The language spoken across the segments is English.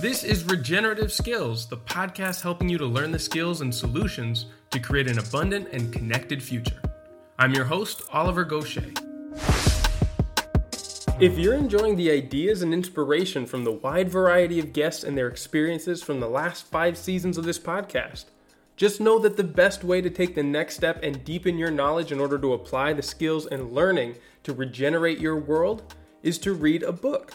This is Regenerative Skills, the podcast helping you to learn the skills and solutions to create an abundant and connected future. I'm your host, Oliver Goshey. If you're enjoying the ideas and inspiration from the wide variety of guests and their experiences from the last five seasons of this podcast, just know that the best way to take the next step and deepen your knowledge in order to apply the skills and learning to regenerate your world is to read a book.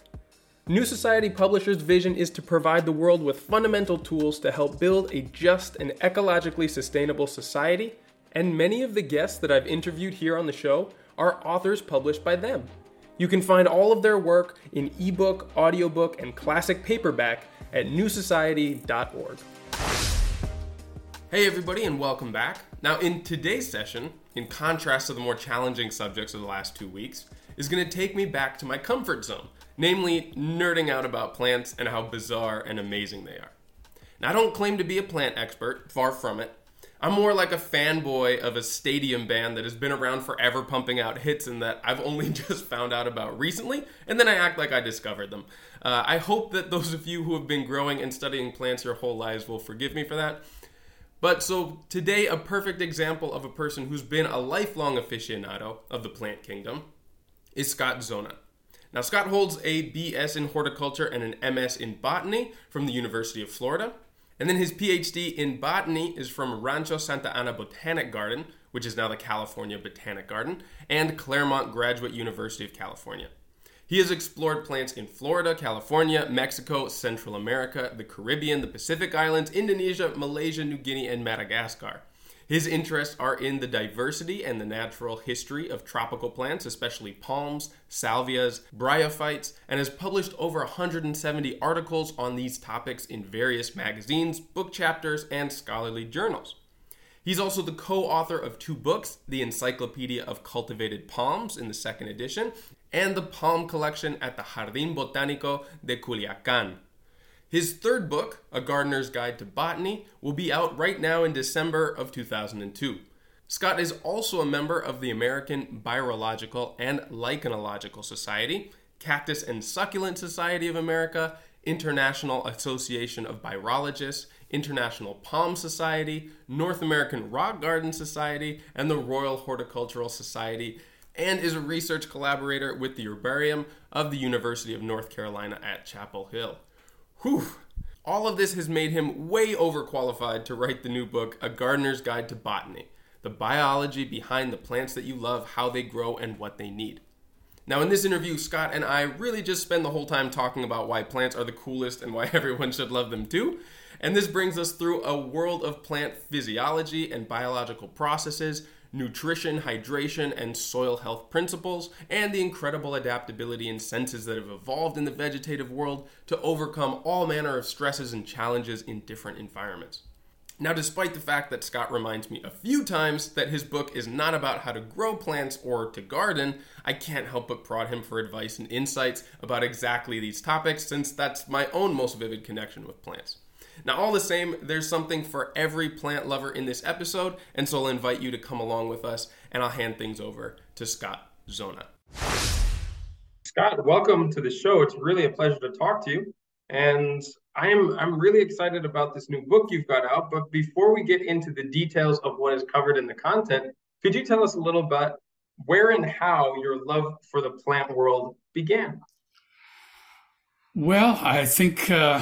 New Society Publishers' vision is to provide the world with fundamental tools to help build a just and ecologically sustainable society, and many of the guests that I've interviewed here on the show are authors published by them. You can find all of their work in ebook, audiobook, and classic paperback at newsociety.org. Hey, everybody, and welcome back. Now, in today's session, in contrast to the more challenging subjects of the last two weeks, is going to take me back to my comfort zone, namely nerding out about plants and how bizarre and amazing they are. Now, I don't claim to be a plant expert, far from it. I'm more like a fanboy of a stadium band that has been around forever pumping out hits and that I've only just found out about recently, and then I act like I discovered them. Uh, I hope that those of you who have been growing and studying plants your whole lives will forgive me for that. But so today, a perfect example of a person who's been a lifelong aficionado of the plant kingdom is Scott Zona. Now, Scott holds a BS in horticulture and an MS in botany from the University of Florida. And then his PhD in botany is from Rancho Santa Ana Botanic Garden, which is now the California Botanic Garden, and Claremont Graduate University of California. He has explored plants in Florida, California, Mexico, Central America, the Caribbean, the Pacific Islands, Indonesia, Malaysia, New Guinea, and Madagascar. His interests are in the diversity and the natural history of tropical plants, especially palms, salvias, bryophytes, and has published over 170 articles on these topics in various magazines, book chapters, and scholarly journals. He's also the co author of two books The Encyclopedia of Cultivated Palms in the second edition, and the Palm Collection at the Jardín Botánico de Culiacán. His third book, A Gardener's Guide to Botany, will be out right now in December of 2002. Scott is also a member of the American Bryological and Lichenological Society, Cactus and Succulent Society of America, International Association of Bryologists, International Palm Society, North American Rock Garden Society, and the Royal Horticultural Society, and is a research collaborator with the Herbarium of the University of North Carolina at Chapel Hill. Whew. All of this has made him way overqualified to write the new book, A Gardener's Guide to Botany the biology behind the plants that you love, how they grow, and what they need. Now, in this interview, Scott and I really just spend the whole time talking about why plants are the coolest and why everyone should love them too. And this brings us through a world of plant physiology and biological processes, nutrition, hydration, and soil health principles, and the incredible adaptability and senses that have evolved in the vegetative world to overcome all manner of stresses and challenges in different environments. Now, despite the fact that Scott reminds me a few times that his book is not about how to grow plants or to garden, I can't help but prod him for advice and insights about exactly these topics since that's my own most vivid connection with plants. Now, all the same, there's something for every plant lover in this episode, and so I'll invite you to come along with us, and I'll hand things over to Scott Zona. Scott, welcome to the show. It's really a pleasure to talk to you. And I'm I'm really excited about this new book you've got out. But before we get into the details of what is covered in the content, could you tell us a little bit where and how your love for the plant world began? Well, I think uh,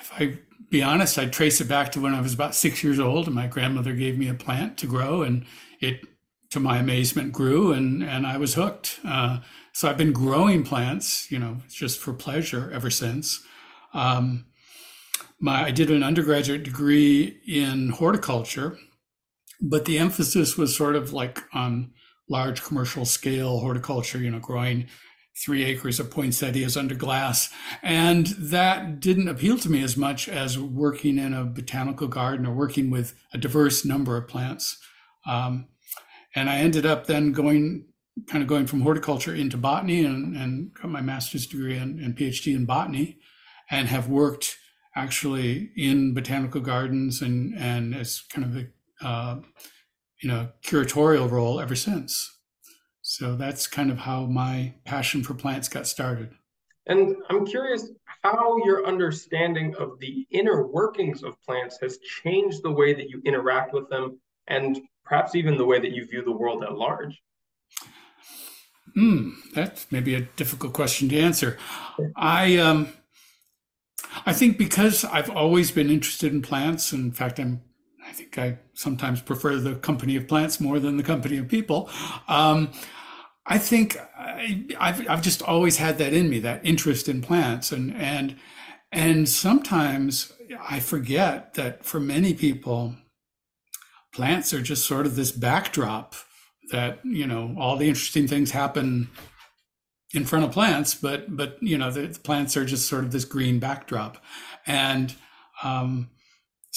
if I be honest, I'd trace it back to when I was about six years old, and my grandmother gave me a plant to grow, and it, to my amazement, grew, and and I was hooked. Uh, so I've been growing plants, you know, just for pleasure ever since. Um, my I did an undergraduate degree in horticulture, but the emphasis was sort of like on large commercial scale horticulture, you know, growing three acres of poinsettias under glass. And that didn't appeal to me as much as working in a botanical garden or working with a diverse number of plants. Um, and I ended up then going, kind of going from horticulture into botany and, and got my master's degree and, and PhD in botany and have worked actually in botanical gardens and, and as kind of a, uh, you know, curatorial role ever since. So that's kind of how my passion for plants got started. And I'm curious how your understanding of the inner workings of plants has changed the way that you interact with them and perhaps even the way that you view the world at large. Hmm, that's maybe a difficult question to answer. I um, I think because I've always been interested in plants. And in fact, I'm think I sometimes prefer the company of plants more than the company of people. Um, I think I, have I've just always had that in me, that interest in plants, and and and sometimes I forget that for many people, plants are just sort of this backdrop that you know all the interesting things happen in front of plants, but but you know the, the plants are just sort of this green backdrop, and um,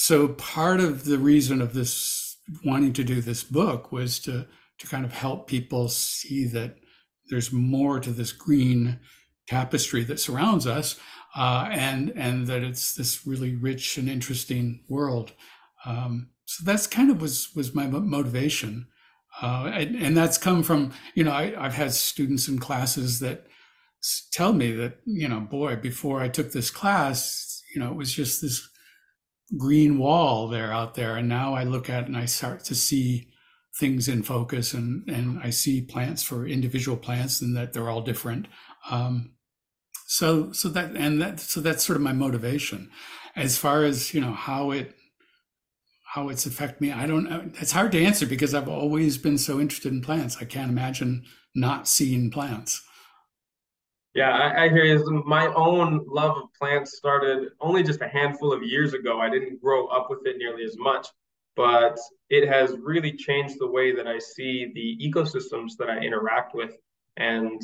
so part of the reason of this wanting to do this book was to to kind of help people see that there's more to this green tapestry that surrounds us, uh, and and that it's this really rich and interesting world. Um, so that's kind of was was my motivation, uh, and, and, that's come from you know I, I've had students in classes that tell me that you know boy before I took this class you know it was just this green wall there out there, and now I look at and I start to see things in focus and and I see plants for individual plants and that they're all different. Um, so so that and that so that's sort of my motivation. As far as you know how it how it's affect me, I don't. It's hard to answer because I've always been so interested in plants. I can't imagine not seeing plants. Yeah, I, I hear you. My own love of plants started only just a handful of years ago. I didn't grow up with it nearly as much but it has really changed the way that I see the ecosystems that I interact with. And,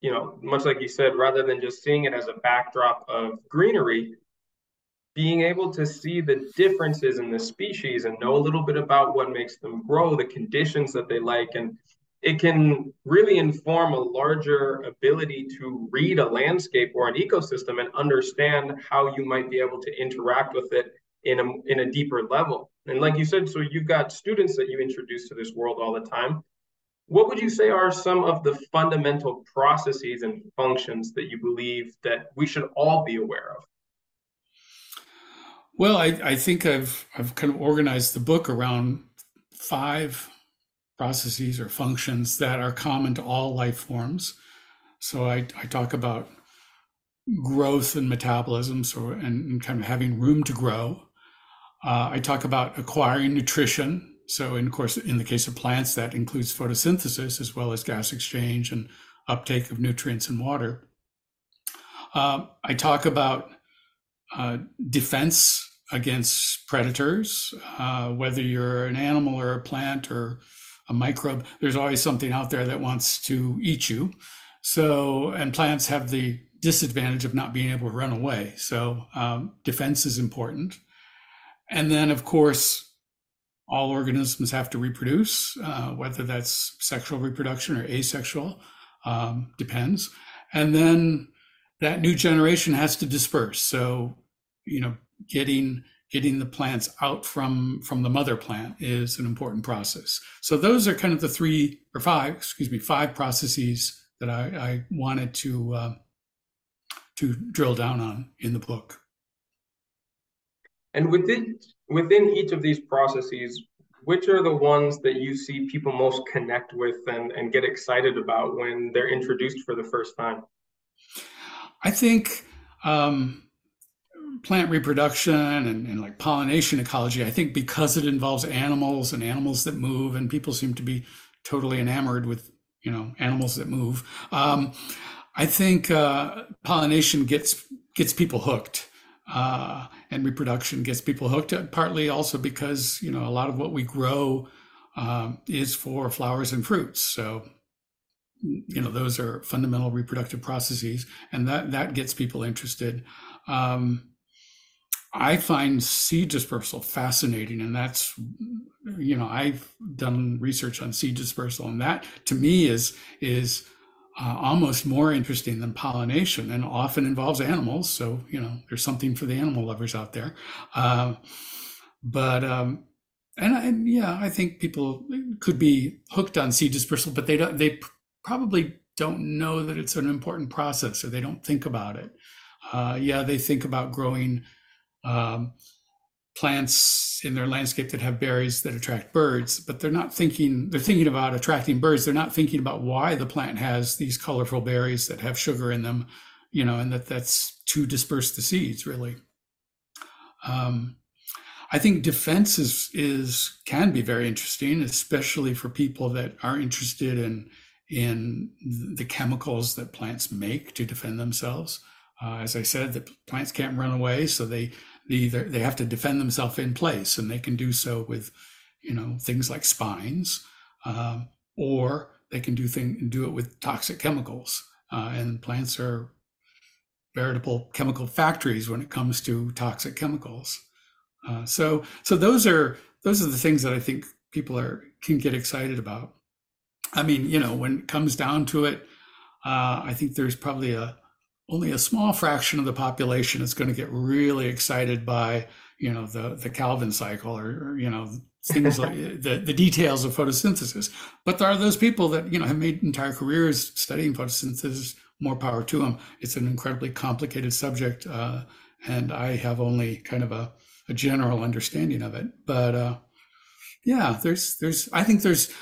you know, much like you said, rather than just seeing it as a backdrop of greenery, being able to see the differences in the species and know a little bit about what makes them grow, the conditions that they like, and it can really inform a larger ability to read a landscape or an ecosystem and understand how you might be able to interact with it in a in a deeper level. And like you said, so you've got students that you introduce to this world all the time. What would you say are some of the fundamental processes and functions that you believe that we should all be aware of? Well, I, I think I've I've kind of organized the book around five processes or functions that are common to all life forms. So I, I talk about growth and metabolism, so and, and kind of having room to grow. Uh, I talk about acquiring nutrition. So, in course, in the case of plants, that includes photosynthesis as well as gas exchange and uptake of nutrients and water. Uh, I talk about uh, defense against predators, uh, whether you're an animal or a plant or a microbe, there's always something out there that wants to eat you. So, and plants have the disadvantage of not being able to run away. So, um, defense is important. And then, of course, all organisms have to reproduce, uh, whether that's sexual reproduction or asexual, um, depends. And then that new generation has to disperse. So, you know, getting getting the plants out from from the mother plant is an important process. So those are kind of the three or five, excuse me, five processes that I, I wanted to uh, to drill down on in the book. And within within each of these processes, which are the ones that you see people most connect with and, and get excited about when they're introduced for the first time? I think um, plant reproduction and, and, like pollination ecology, I think because it involves animals and animals that move, and people seem to be totally enamored with, you know, animals that move. Um, I think uh, pollination gets gets people hooked uh, and reproduction gets people hooked. Partly also because you know a lot of what we grow um, is for flowers and fruits. So you know those are fundamental reproductive processes, and that that gets people interested. Um, I find seed dispersal fascinating, and that's you know I've done research on seed dispersal, and that to me is is uh, almost more interesting than pollination and often involves animals. So, you know, there's something for the animal lovers out there. Uh, but, um, and, and yeah, I think people could be hooked on seed dispersal, but they don't, they probably don't know that it's an important process or they don't think about it. Uh, yeah, they think about growing um, plants in their landscape that have berries that attract birds, but they're not thinking, they're thinking about attracting birds. They're not thinking about why the plant has these colorful berries that have sugar in them, you know, and that that's to disperse the seeds, really. Um, I think defense is, is can be very interesting, especially for people that are interested in in the chemicals that plants make to defend themselves. Uh, as I said, the plants can't run away, so they, they either they have to defend themselves in place, and they can do so with, you know, things like spines, um, or they can do thing do it with toxic chemicals. Uh, and plants are veritable chemical factories when it comes to toxic chemicals. Uh, so so those are those are the things that I think people are can get excited about. I mean, you know, when it comes down to it, uh, I think there's probably a only a small fraction of the population is going to get really excited by you know the the Calvin cycle or, or you know things like the the details of photosynthesis. But there are those people that you know have made entire careers studying photosynthesis. More power to them. It's an incredibly complicated subject, uh, and I have only kind of a, a general understanding of it. But uh, yeah, there's there's I think there's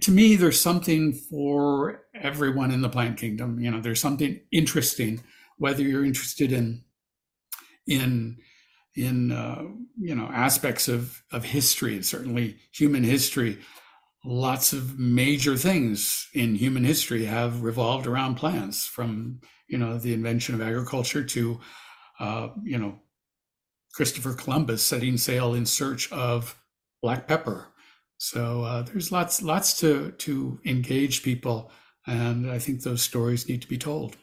to me, there's something for everyone in the plant kingdom. You know, there's something interesting, whether you're interested in in in uh, you know aspects of of history, certainly human history. Lots of major things in human history have revolved around plants, from you know the invention of agriculture to uh, you know Christopher Columbus setting sail in search of black pepper so uh, there's lots lots to to engage people, and I think those stories need to be told.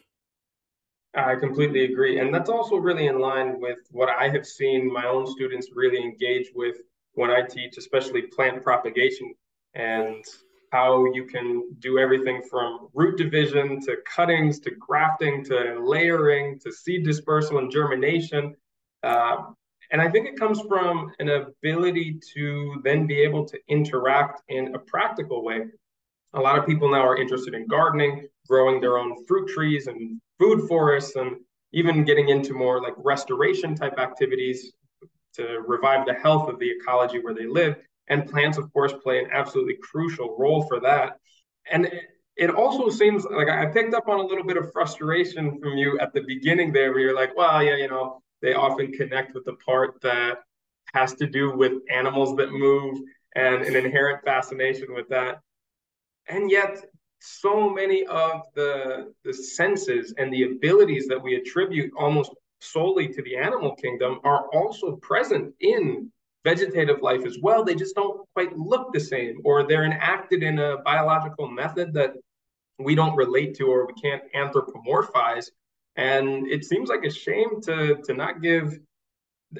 I completely agree, and that's also really in line with what I have seen my own students really engage with when I teach, especially plant propagation and how you can do everything from root division to cuttings to grafting to layering to seed dispersal and germination. Uh, and I think it comes from an ability to then be able to interact in a practical way. A lot of people now are interested in gardening, growing their own fruit trees and food forests, and even getting into more like restoration type activities to revive the health of the ecology where they live. And plants, of course, play an absolutely crucial role for that. And it also seems like I picked up on a little bit of frustration from you at the beginning there, where you're like, well, yeah, you know, they often connect with the part that has to do with animals that move and an inherent fascination with that. And yet, so many of the, the senses and the abilities that we attribute almost solely to the animal kingdom are also present in vegetative life as well. They just don't quite look the same, or they're enacted in a biological method that we don't relate to or we can't anthropomorphize. And it seems like a shame to to not give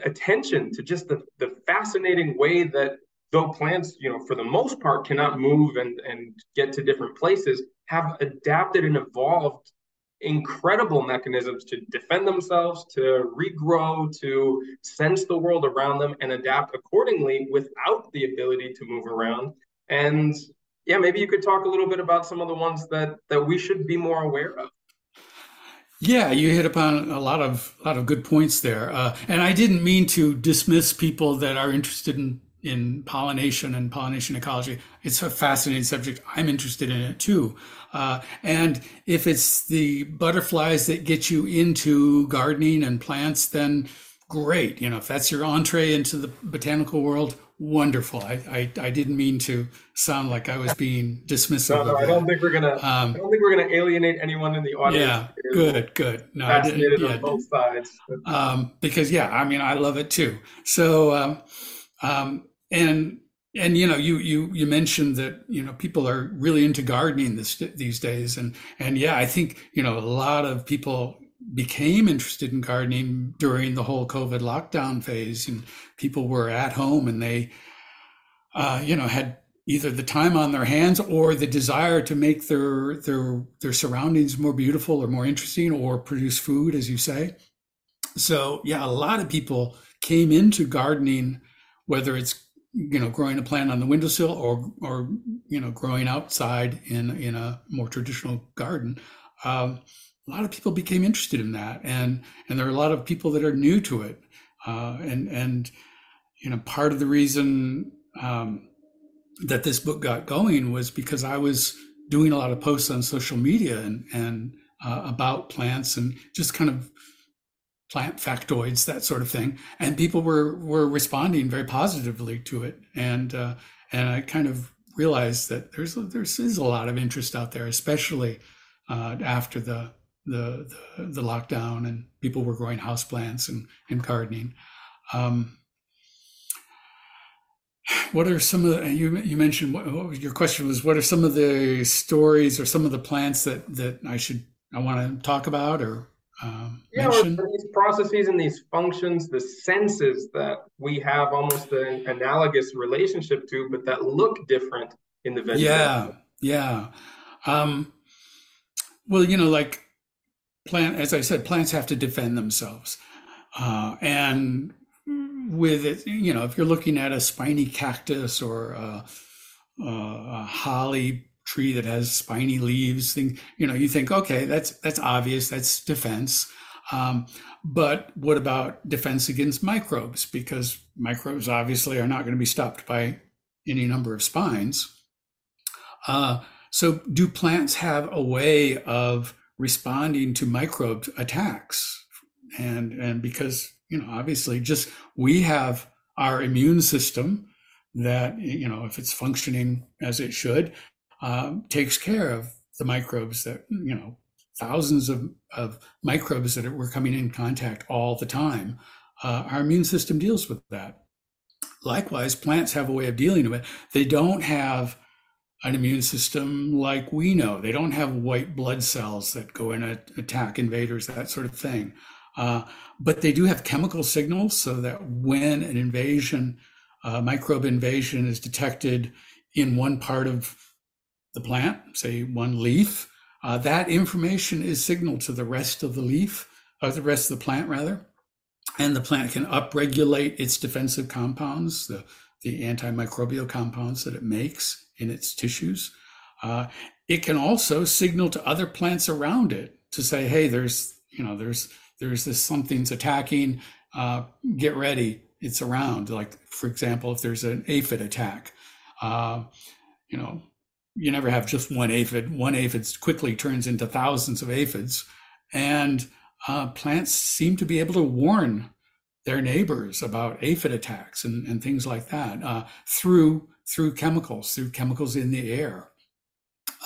attention to just the, the fascinating way that though plants, you know, for the most part cannot move and, and get to different places, have adapted and evolved incredible mechanisms to defend themselves, to regrow, to sense the world around them and adapt accordingly without the ability to move around. And yeah, maybe you could talk a little bit about some of the ones that that we should be more aware of. Yeah, you hit upon a lot of a lot of good points there, uh, and I didn't mean to dismiss people that are interested in in pollination and pollination ecology. It's a fascinating subject. I'm interested in it too. Uh, and if it's the butterflies that get you into gardening and plants, then great. You know, if that's your entree into the botanical world, wonderful. I, I, I, didn't mean to sound like I was being dismissive. No, no, I don't think we're gonna. Um, I don't think we're gonna alienate anyone in the audience. Yeah, good, good. No, fascinated yeah, on both sides. Um, because yeah, I mean, I love it too. So, um, um, and and you know, you you you mentioned that you know people are really into gardening this these days, and and yeah, I think you know a lot of people became interested in gardening during the whole COVID lockdown phase, and people were at home and they, uh, you know, had either the time on their hands or the desire to make their their their surroundings more beautiful or more interesting or produce food, as you say. So yeah, a lot of people came into gardening, whether it's you know, growing a plant on the windowsill or, or, you know, growing outside in, in a more traditional garden. Um, a lot of people became interested in that. And, and there are a lot of people that are new to it. Uh, and, and, you know, part of the reason, um, that this book got going was because I was doing a lot of posts on social media and, and uh, about plants and just kind of plant factoids, that sort of thing. And people were were responding very positively to it. And uh, and I kind of realized that there's there's is a lot of interest out there, especially uh, after the, the, the the lockdown and people were growing house plants and and gardening. Um, what are some of the, you you mentioned what, what your question was what are some of the stories or some of the plants that that I should I want to talk about or um, yeah, these processes and these functions, the senses that we have almost an analogous relationship to, but that look different in the vegetable. Yeah, yeah. Um, well, you know, like plant, as I said, plants have to defend themselves, uh, and with it, you know, if you're looking at a spiny cactus or a, a holly tree that has spiny leaves thing you know you think okay that's that's obvious that's defense. Um, but what about defense against microbes? Because microbes obviously are not going to be stopped by any number of spines. Uh, so do plants have a way of responding to microbe attacks. And and because you know obviously just we have our immune system that you know if it's functioning as it should um, takes care of the microbes that you know thousands of, of microbes that were coming in contact all the time uh, our immune system deals with that. Likewise plants have a way of dealing with it. They don't have an immune system like we know. They don't have white blood cells that go in and attack invaders that sort of thing. Uh, but they do have chemical signals so that when an invasion uh, microbe invasion is detected in one part of the plant, say one leaf, uh, that information is signaled to the rest of the leaf, or the rest of the plant rather, and the plant can upregulate its defensive compounds, the, the antimicrobial compounds that it makes in its tissues. Uh, it can also signal to other plants around it to say, hey, there's, you know, there's, there's this something's attacking, uh, get ready, it's around. Like, for example, if there's an aphid attack, uh, you know, you never have just one aphid. One aphid quickly turns into thousands of aphids. And uh, plants seem to be able to warn their neighbors about aphid attacks and, and things like that uh, through through chemicals, through chemicals in the air.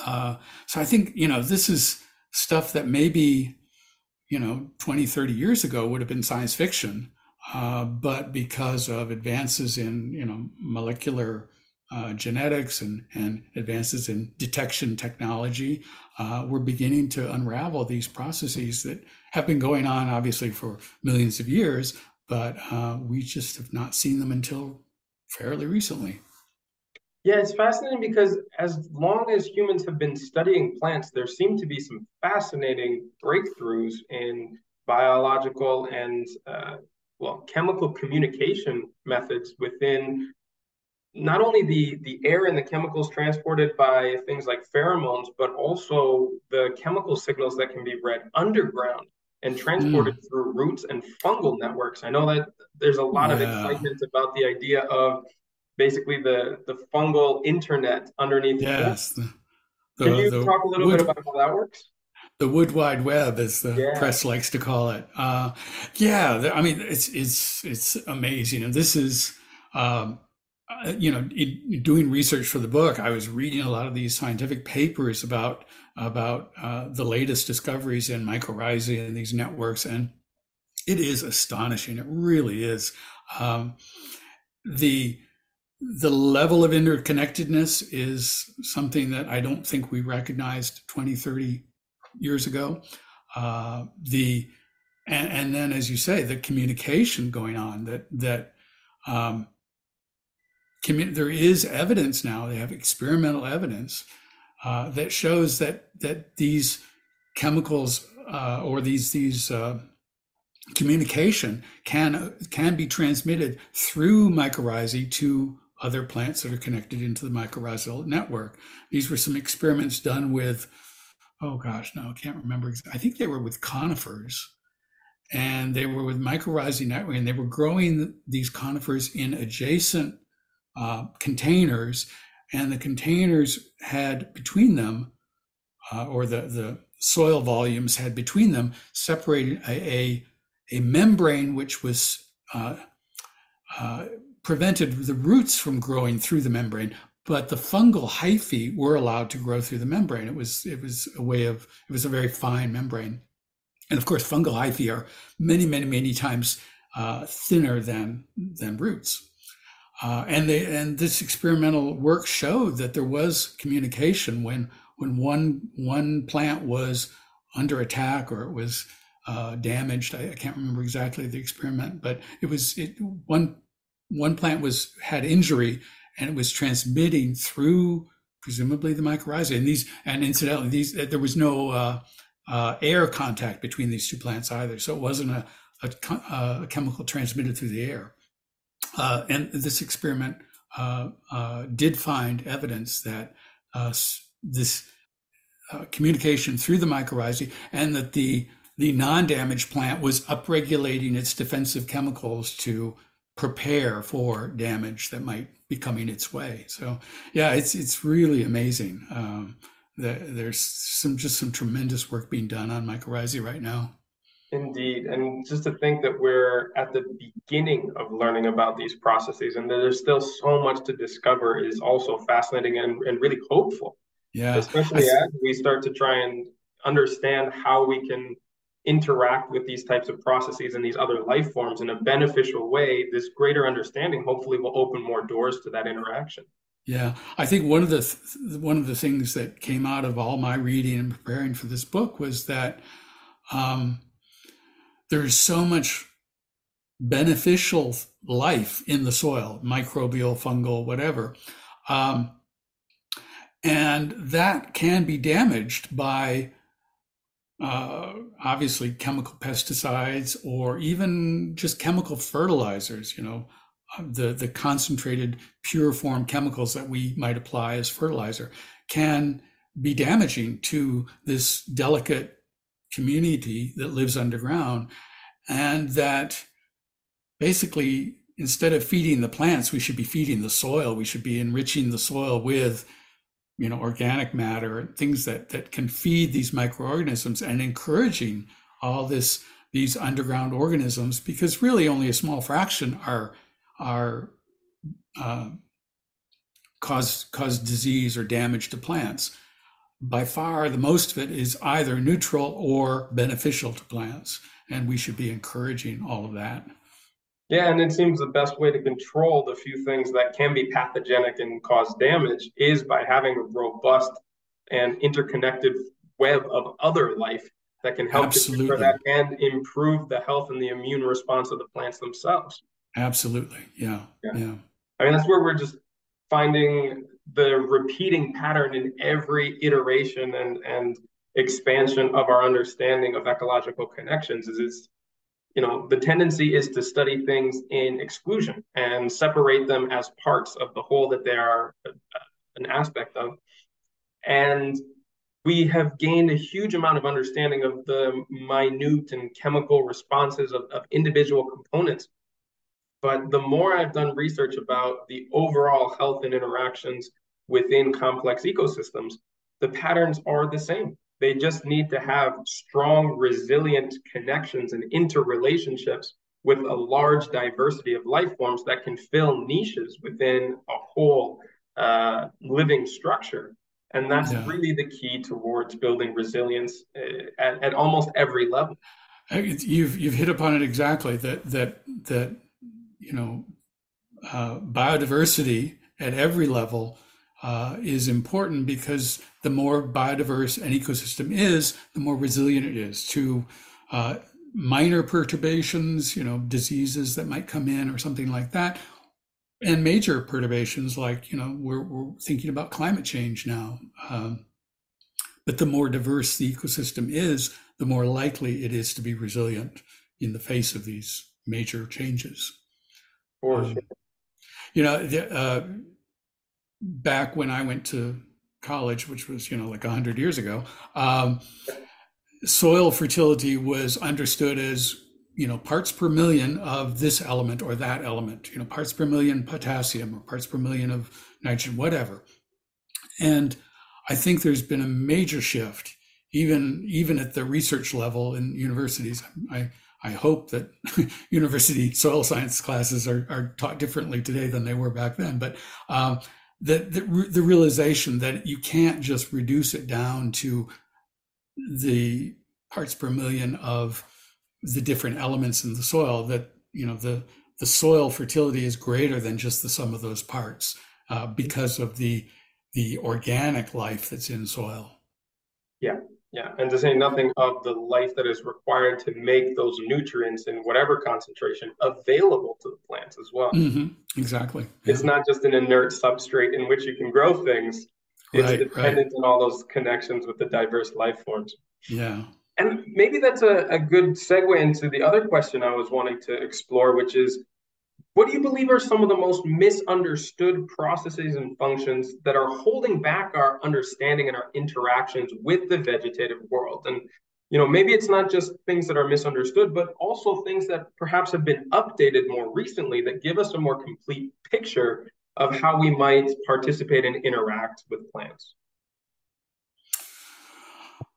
Uh, so I think, you know, this is stuff that maybe, you know, 20, 30 years ago would have been science fiction. Uh, but because of advances in, you know, molecular uh, genetics and, and advances in detection technology, uh, we're beginning to unravel these processes that have been going on, obviously, for millions of years, but uh, we just have not seen them until fairly recently. Yeah, it's fascinating because as long as humans have been studying plants, there seem to be some fascinating breakthroughs in biological and uh, well chemical communication methods within not only the the air and the chemicals transported by things like pheromones, but also the chemical signals that can be read underground and transported mm. through roots and fungal networks. I know that there's a lot yeah. of excitement about the idea of basically the the fungal internet underneath. Yes. The, can you talk a little wood, bit about how that works? The Wood Wide Web, as the yeah. press likes to call it. Uh, yeah, I mean it's it's it's amazing, and this is. Um, uh, you know, in, doing research for the book, I was reading a lot of these scientific papers about about uh, the latest discoveries in mycorrhizae and these networks, and it is astonishing. It really is. Um, the the level of interconnectedness is something that I don't think we recognized 20, 30 years ago. Uh, the and, and, then, as you say, the communication going on that that um, there is evidence now. They have experimental evidence uh, that shows that that these chemicals uh, or these these uh, communication can can be transmitted through mycorrhizae to other plants that are connected into the mycorrhizal network. These were some experiments done with, oh gosh, no, I can't remember. I think they were with conifers and they were with mycorrhizae network and they were growing these conifers in adjacent uh, containers and the containers had between them uh, or the, the soil volumes had between them separated a, a, a membrane which was uh, uh, prevented the roots from growing through the membrane, but the fungal hyphae were allowed to grow through the membrane. It was it was a way of it was a very fine membrane, and of course, fungal hyphae are many many many times uh, thinner than than roots. Uh, and they and this experimental work showed that there was communication when when one one plant was under attack or it was uh, damaged. I, I, can't remember exactly the experiment, but it was it, one one plant was had injury and it was transmitting through presumably the mycorrhizae. And these and incidentally, these there was no uh, uh, air contact between these two plants either, so it wasn't a, a, a chemical transmitted through the air. Uh, and this experiment uh, uh, did find evidence that this uh, communication through the mycorrhizae and that the the non-damaged plant was upregulating its defensive chemicals to prepare for damage that might be coming its way. So yeah, it's it's really amazing. Um, there's some just some tremendous work being done on mycorrhizae right now. Indeed, and just to think that we're at the beginning of learning about these processes, and that there's still so much to discover, is also fascinating and, and really hopeful. Yeah. Especially as we start to try and understand how we can interact with these types of processes and these other life forms in a beneficial way, this greater understanding hopefully will open more doors to that interaction. Yeah, I think one of the th- one of the things that came out of all my reading and preparing for this book was that um, there is so much beneficial life in the soil, microbial, fungal, whatever, um, and that can be damaged by uh, obviously chemical pesticides or even just chemical fertilizers, you know, uh, the, the concentrated pure form chemicals that we might apply as fertilizer can be damaging to this delicate community that lives underground and that basically instead of feeding the plants we should be feeding the soil. We should be enriching the soil with you know organic matter and things that that can feed these microorganisms and encouraging all this these underground organisms because really only a small fraction are are uh, cause cause disease or damage to plants by far the most of it is either neutral or beneficial to plants and we should be encouraging all of that yeah, and it seems the best way to control the few things that can be pathogenic and cause damage is by having a robust and interconnected web of other life that can help Absolutely. that and improve the health and the immune response of the plants themselves. Absolutely. Yeah. Yeah. yeah. I mean, that's where we're just finding the repeating pattern in every iteration and and expansion of our understanding of ecological connections is it's you know, the tendency is to study things in exclusion and separate them as parts of the whole that they are uh, an aspect of. And we have gained a huge amount of understanding of the minute and chemical responses of, of individual components. But the more I've done research about the overall health and interactions within complex ecosystems, the patterns are the same. They just need to have strong, resilient connections and interrelationships with a large diversity of life forms that can fill niches within a whole uh, living structure. And that's yeah. really the key towards building resilience uh, at, at almost every level. You've you've hit upon it exactly that that that you know uh, biodiversity at every level uh, is important because the more biodiverse an ecosystem is, the more resilient it is to uh, minor perturbations, you know, diseases that might come in or something like that, and major perturbations like, you know, we're, we're thinking about climate change now. Um, but the more diverse the ecosystem is, the more likely it is to be resilient in the face of these major changes. For um, sure. you know, the, uh, back when I went to college, which was you know like hundred years ago, um, soil fertility was understood as you know parts per million of this element or that element. You know, parts per million potassium or parts per million of nitrogen, whatever. And I think there's been a major shift, even even at the research level in universities. I I hope that university soil science classes are, are taught differently today than they were back then. But um, the, the, the realization that you can't just reduce it down to the parts per million of the different elements in the soil. That you know the the soil fertility is greater than just the sum of those parts uh, because of the the organic life that's in soil. Yeah, yeah, and to say nothing of the life that is required to make those nutrients in whatever concentration available to the plants as well. Mm-hmm. Exactly. Yeah. It's not just an inert substrate in which you can grow things. It's right, dependent right. on all those connections with the diverse life forms. Yeah. And maybe that's a, a good segue into the other question I was wanting to explore, which is what do you believe are some of the most misunderstood processes and functions that are holding back our understanding and our interactions with the vegetative world? And you know, maybe it's not just things that are misunderstood, but also things that perhaps have been updated more recently that give us a more complete picture of how we might participate and interact with plants.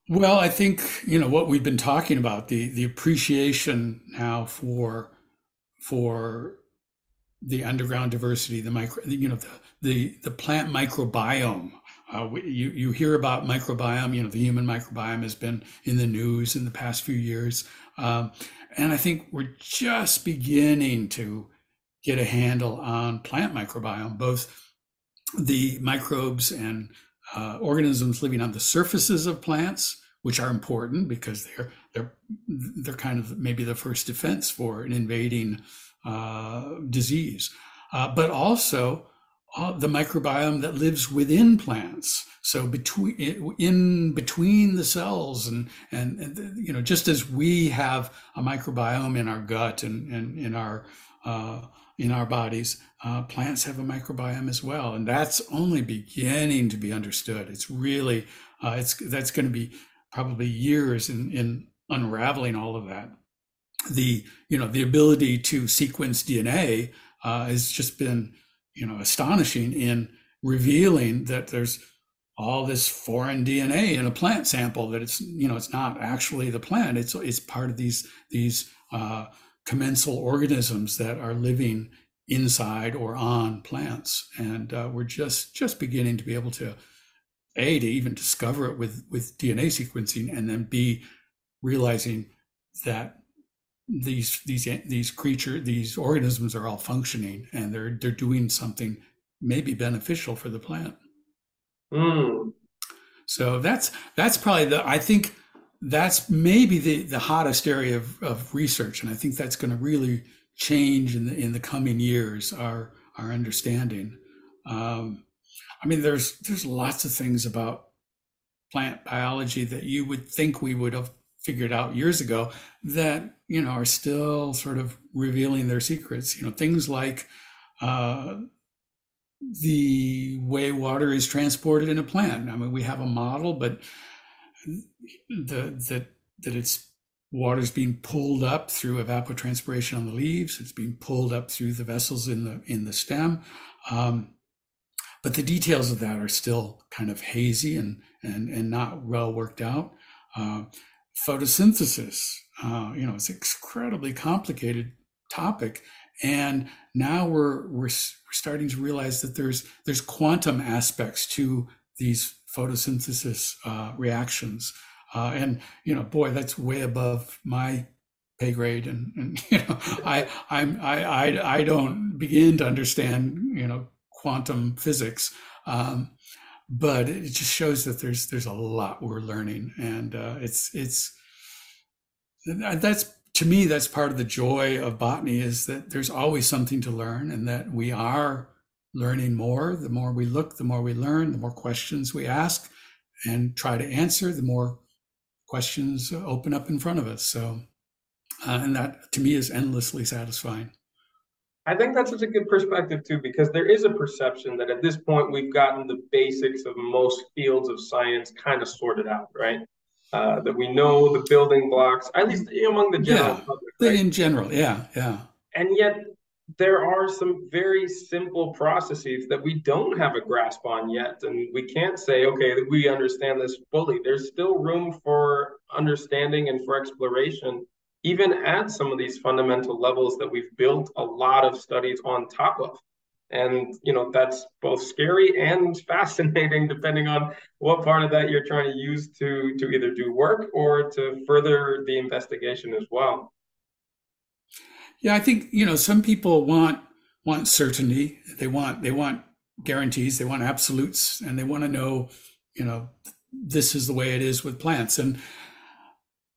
Well, I think you know what we've been talking about the the appreciation now for for the underground diversity, the micro, you know, the the, the plant microbiome. Uh, you you hear about microbiome. You know, the human microbiome has been in the news in the past few years, um, and I think we're just beginning to get a handle on plant microbiome, both the microbes and uh, organisms living on the surfaces of plants, which are important because they're they're they're kind of maybe the first defense for an invading uh, disease, uh, but also uh, the microbiome that lives within plants. So between in between the cells, and, and, and you know, just as we have a microbiome in our gut and, and in our uh, in our bodies, uh, plants have a microbiome as well, and that's only beginning to be understood. It's really uh, it's that's going to be probably years in, in unraveling all of that the you know the ability to sequence DNA uh, has just been you know astonishing in revealing that there's all this foreign DNA in a plant sample that it's you know it's not actually the plant. It's it's part of these these uh, commensal organisms that are living inside or on plants. And uh, we're just just beginning to be able to a to even discover it with with DNA sequencing and then b realizing that these these these creature these organisms are all functioning and they're they're doing something maybe beneficial for the plant. Mm. So that's that's probably the I think that's maybe the the hottest area of, of research, and I think that's going to really change in the in the coming years our our understanding. Um, I mean, there's there's lots of things about plant biology that you would think we would have figured out years ago that you know are still sort of revealing their secrets. You know things like uh, the way water is transported in a plant. I mean we have a model but the that that it's water is being pulled up through evapotranspiration on the leaves. It's being pulled up through the vessels in the in the stem. Um, but the details of that are still kind of hazy and and and not well worked out. Uh, photosynthesis. Uh, you know, it's an incredibly complicated topic, and now we're, we're starting to realize that there's there's quantum aspects to these photosynthesis uh, reactions, uh, and you know, boy, that's way above my pay grade, and, and you know, I I'm I, I I don't begin to understand you know quantum physics. Um, but it just shows that there's there's a lot we're learning, and uh, it's it's that's to me that's part of the joy of botany is that there's always something to learn, and that we are learning more. The more we look, the more we learn. The more questions we ask and try to answer, the more questions open up in front of us. So, uh, and that to me is endlessly satisfying. I think that's such a good perspective too, because there is a perception that at this point we've gotten the basics of most fields of science kind of sorted out, right? Uh, that we know the building blocks, at least among the general yeah, public. Right? In general, yeah, yeah. And yet there are some very simple processes that we don't have a grasp on yet. And we can't say, okay, that we understand this fully. There's still room for understanding and for exploration, even at some of these fundamental levels that we've built a lot of studies on top of. And you know that's both scary and fascinating, depending on what part of that you're trying to use to to either do work or to further the investigation as well. Yeah, I think you know some people want want certainty. They want they want guarantees. They want absolutes, and they want to know, you know, this is the way it is with plants. And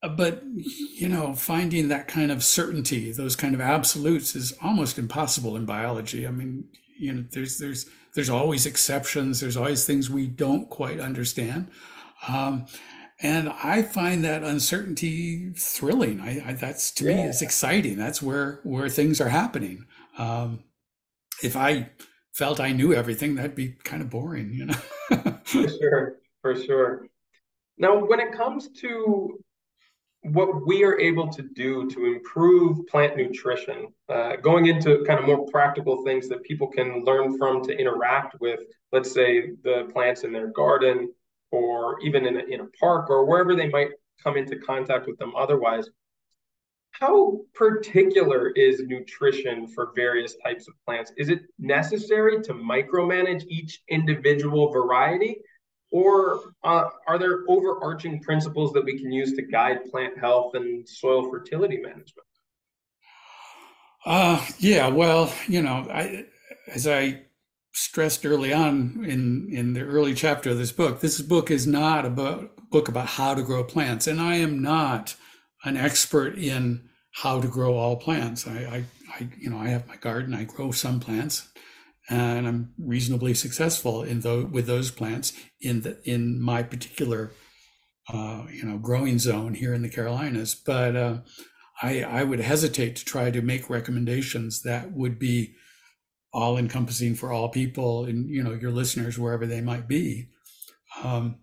but you know, finding that kind of certainty, those kind of absolutes, is almost impossible in biology. I mean, you know, there's there's there's always exceptions. There's always things we don't quite understand. Um, and I find that uncertainty thrilling. I, I that's to yeah. me it's exciting. That's where where things are happening. Um, if I felt I knew everything, that'd be kind of boring, you know. for sure, for sure. Now, when it comes to what we are able to do to improve plant nutrition, uh, going into kind of more practical things that people can learn from to interact with, let's say the plants in their garden or even in a, in a park or wherever they might come into contact with them otherwise. How particular is nutrition for various types of plants? Is it necessary to micromanage each individual variety? Or uh, are there overarching principles that we can use to guide plant health and soil fertility management? Uh, yeah, well, you know, I, as I stressed early on in in the early chapter of this book this book is not about book about how to grow plants and i am not an expert in how to grow all plants i i, I you know i have my garden i grow some plants and i'm reasonably successful in those with those plants in the in my particular uh, you know growing zone here in the carolinas. But uh, i i would hesitate to try to make recommendations that would be all encompassing for all people and you know your listeners wherever they might be. Um,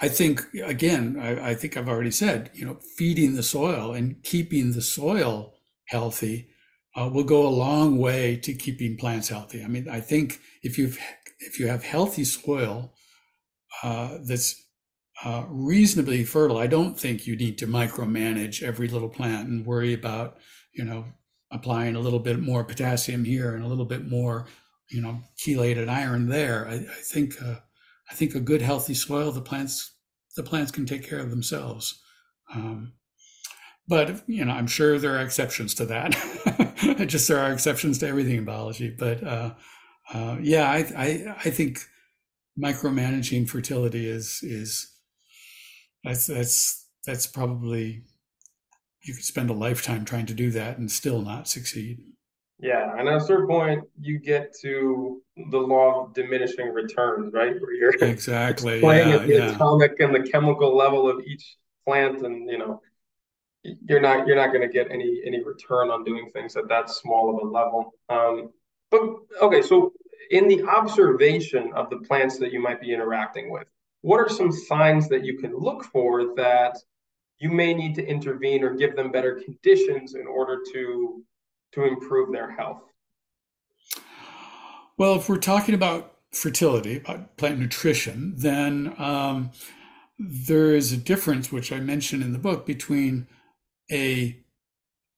i think again I, I, think i've already said you know feeding the soil and keeping the soil healthy uh, will go a long way to keeping plants healthy i mean i think if you've if you have healthy soil uh, that's uh, reasonably fertile i don't think you need to micromanage every little plant and worry about you know applying a little bit more potassium here and a little bit more, you know, chelated iron there. I, I think uh, I think a good healthy soil, the plants the plants can take care of themselves. Um, but you know, I'm sure there are exceptions to that. Just there are exceptions to everything in biology. But uh, uh, yeah, I, I I think micromanaging fertility is is that's that's that's probably you could spend a lifetime trying to do that and still not succeed. Yeah, and at a certain point, you get to the law of diminishing returns, right? Where you're exactly playing yeah, at the yeah. atomic and the chemical level of each plant, and you know, you're not you're not going to get any any return on doing things at that small of a level. Um, but okay, so in the observation of the plants that you might be interacting with, what are some signs that you can look for that you may need to intervene or give them better conditions in order to to improve their health well if we're talking about fertility about plant nutrition then um, there is a difference which i mentioned in the book between a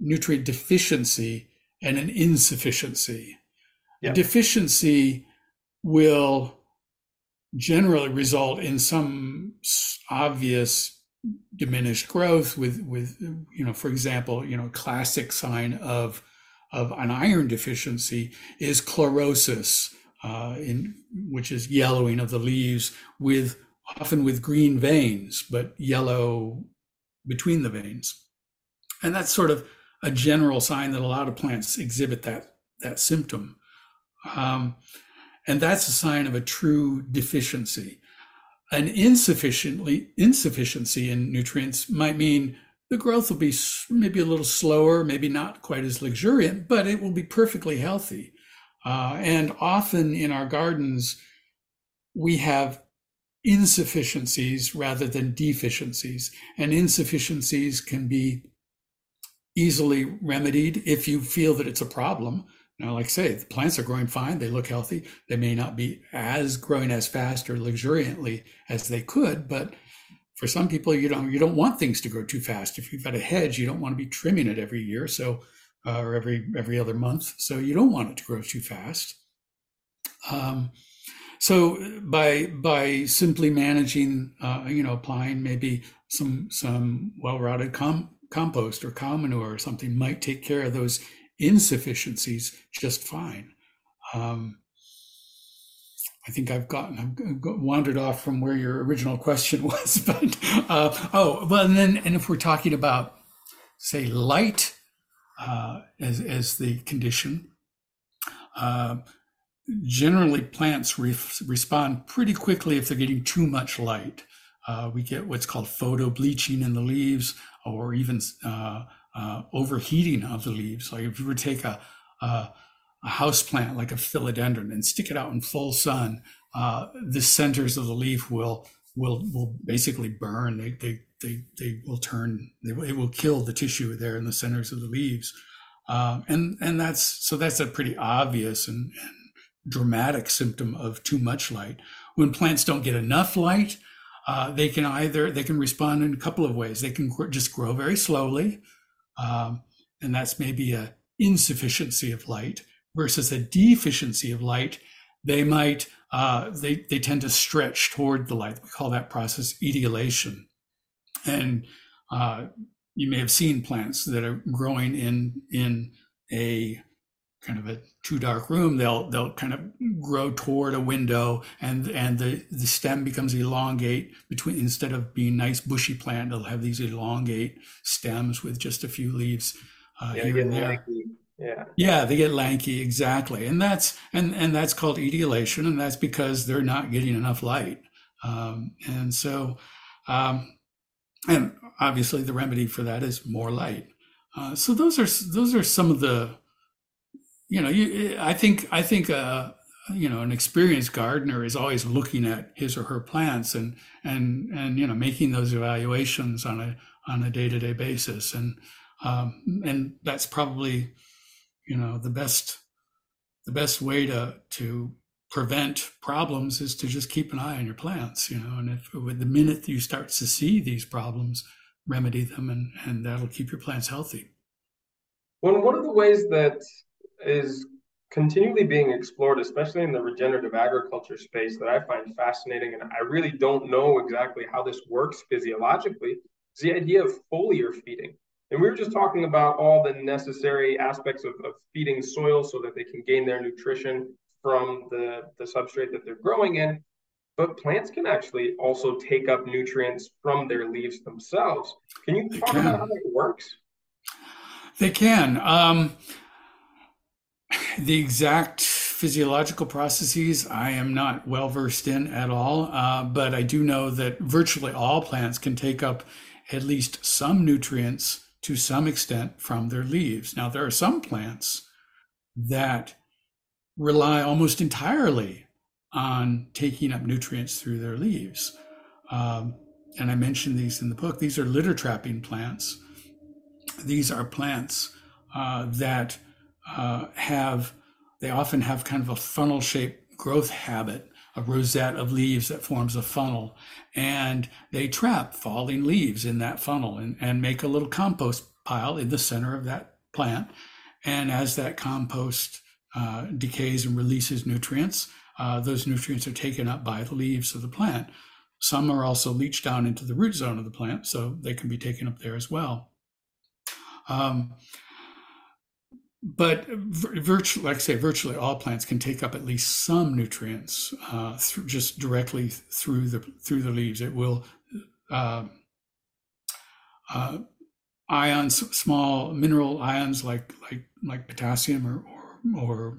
nutrient deficiency and an insufficiency yeah. deficiency will generally result in some obvious diminished growth with with you know for example you know a classic sign of of an iron deficiency is chlorosis uh, in which is yellowing of the leaves with often with green veins but yellow between the veins and that's sort of a general sign that a lot of plants exhibit that that symptom um, and that's a sign of a true deficiency an insufficiently insufficiency in nutrients might mean the growth will be maybe a little slower, maybe not quite as luxuriant, but it will be perfectly healthy. Uh, and often in our gardens, we have insufficiencies rather than deficiencies. And insufficiencies can be easily remedied if you feel that it's a problem. Now, like I say, the plants are growing fine, they look healthy. They may not be as growing as fast or luxuriantly as they could, but for some people, you don't you don't want things to grow too fast. If you've got a hedge, you don't want to be trimming it every year, so uh, or every every other month. So you don't want it to grow too fast. Um, so by by simply managing, uh, you know, applying maybe some some well rotted com- compost or cow manure or something might take care of those insufficiencies just fine. Um, I think I've gotten I've wandered off from where your original question was, but uh, oh well, and then and if we're talking about say light uh, as as the condition, uh, generally plants re- respond pretty quickly if they're getting too much light. Uh, we get what's called photo bleaching in the leaves, or even uh, uh, overheating of the leaves. Like if you were to take a, a, a house plant like a philodendron and stick it out in full sun, uh, the centers of the leaf will will will basically burn. They they they, they will turn. They, it will kill the tissue there in the centers of the leaves. Um, and and that's so that's a pretty obvious and, and dramatic symptom of too much light. When plants don't get enough light, uh, they can either they can respond in a couple of ways. They can gr- just grow very slowly, um, and that's maybe a insufficiency of light versus a deficiency of light. They might uh, they they tend to stretch toward the light. We call that process etiolation, and uh, you may have seen plants that are growing in in a kind of a too dark room, they'll they'll kind of grow toward a window, and and the the stem becomes elongate between instead of being nice bushy plant, they'll have these elongate stems with just a few leaves uh, yeah, here and there. Lanky. Yeah. Yeah, they get lanky exactly, and that's and and that's called etiolation, and that's because they're not getting enough light, um, and so, um, and obviously the remedy for that is more light. Uh, so those are those are some of the you know, you, I think I think uh, you know an experienced gardener is always looking at his or her plants and and and you know making those evaluations on a on a day to day basis, and um, and that's probably you know the best the best way to to prevent problems is to just keep an eye on your plants, you know, and if with the minute you start to see these problems, remedy them, and and that'll keep your plants healthy. One one of the ways that is continually being explored, especially in the regenerative agriculture space, that I find fascinating. And I really don't know exactly how this works physiologically, is the idea of foliar feeding. And we were just talking about all the necessary aspects of, of feeding soil so that they can gain their nutrition from the, the substrate that they're growing in. But plants can actually also take up nutrients from their leaves themselves. Can you talk about how that works? They can. Um, the exact physiological processes I am not well versed in at all, uh, but I do know that virtually all plants can take up at least some nutrients to some extent from their leaves. Now, there are some plants that rely almost entirely on taking up nutrients through their leaves. Um, and I mentioned these in the book. These are litter trapping plants. These are plants uh, that uh, have they often have kind of a funnel shaped growth habit a rosette of leaves that forms a funnel. And they trap falling leaves in that funnel and, and make a little compost pile in the center of that plant. And as that compost uh, decays and releases nutrients uh, those nutrients are taken up by the leaves of the plant. Some are also leached down into the root zone of the plant so they can be taken up there as well. Um, but virtually, like I say, virtually all plants can take up at least some nutrients uh, just directly through the through the leaves. It will uh, uh, ions, small mineral ions like like like potassium or or or,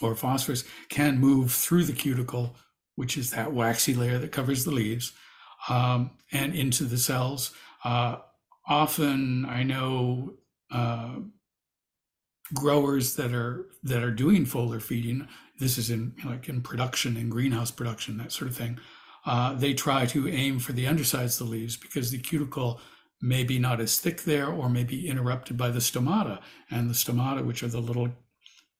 or phosphorus can move through the cuticle, which is that waxy layer that covers the leaves, um, and into the cells. Uh, often I know uh, growers that are that are doing foliar feeding. This is in like in production, in greenhouse production, that sort of thing. Uh, they try to aim for the undersides of the leaves because the cuticle may be not as thick there or may be interrupted by the stomata. And the stomata, which are the little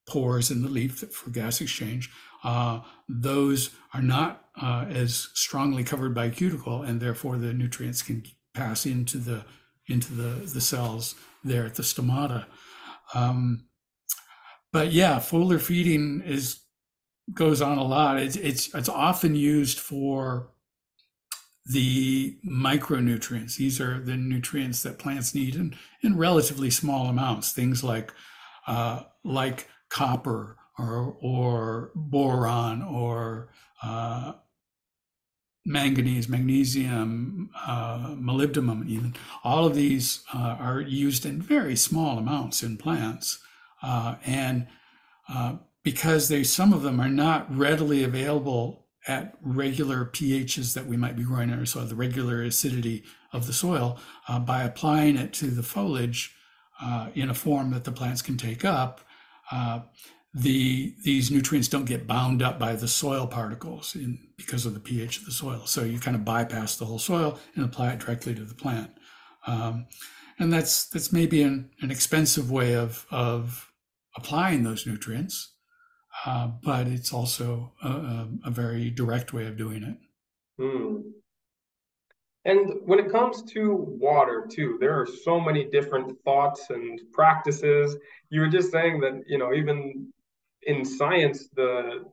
pores in the leaf for gas exchange, uh, those are not uh, as strongly covered by cuticle, and therefore the nutrients can pass into the into the, the cells there at the stomata. Um, but yeah, foliar feeding is goes on a lot. It's it's it's often used for the micronutrients. These are the nutrients that plants need in, in relatively small amounts. Things like uh, like copper or or boron or uh, manganese, magnesium, uh, molybdenum, even. All of these uh, are used in very small amounts in plants. Uh, and uh, because they, some of them are not readily available at regular pHs that we might be growing in our soil, the regular acidity of the soil, uh, by applying it to the foliage uh, in a form that the plants can take up, the these nutrients don't get bound up by the soil particles in, because of the pH of the soil. So you kind of bypass the whole soil and apply it directly to the plant. Um, and that's that's maybe an, an expensive way of of applying those nutrients, uh, but it's also a, a, very direct way of doing it. Hmm. And when it comes to water too, there are so many different thoughts and practices. You were just saying that you know even in science, the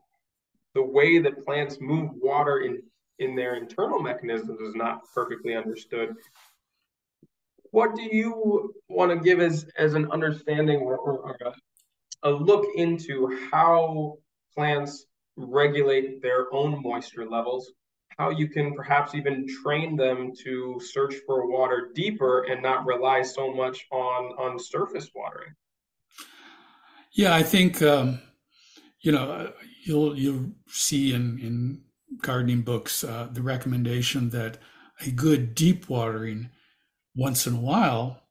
the way that plants move water in in their internal mechanisms is not perfectly understood. What do you want to give as as an understanding or, or, or a, a look into how plants regulate their own moisture levels? How you can perhaps even train them to search for water deeper and not rely so much on on surface watering. Yeah, I think um, you know, you'll you'll see in in gardening books uh, the recommendation that a good deep watering once in a while,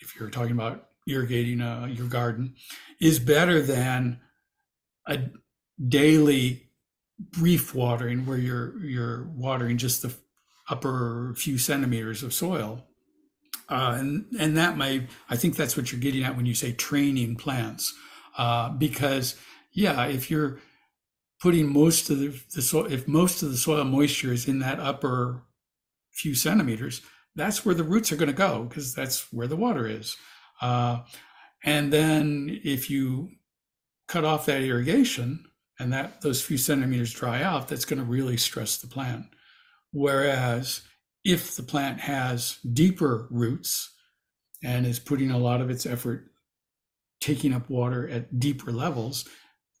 if you're talking about irrigating uh, your garden, is better than a daily brief watering where you're you're watering just the upper few centimeters of soil. Uh, and and that may I think that's what you're getting at when you say training plants, uh, because yeah, if you're putting most of the, the soil, if most of the soil moisture is in that upper few centimeters, that's where the roots are going to go because that's where the water is. Uh, and then if you cut off that irrigation and that those few centimeters dry out, that's going to really stress the plant. Whereas if the plant has deeper roots and is putting a lot of its effort taking up water at deeper levels,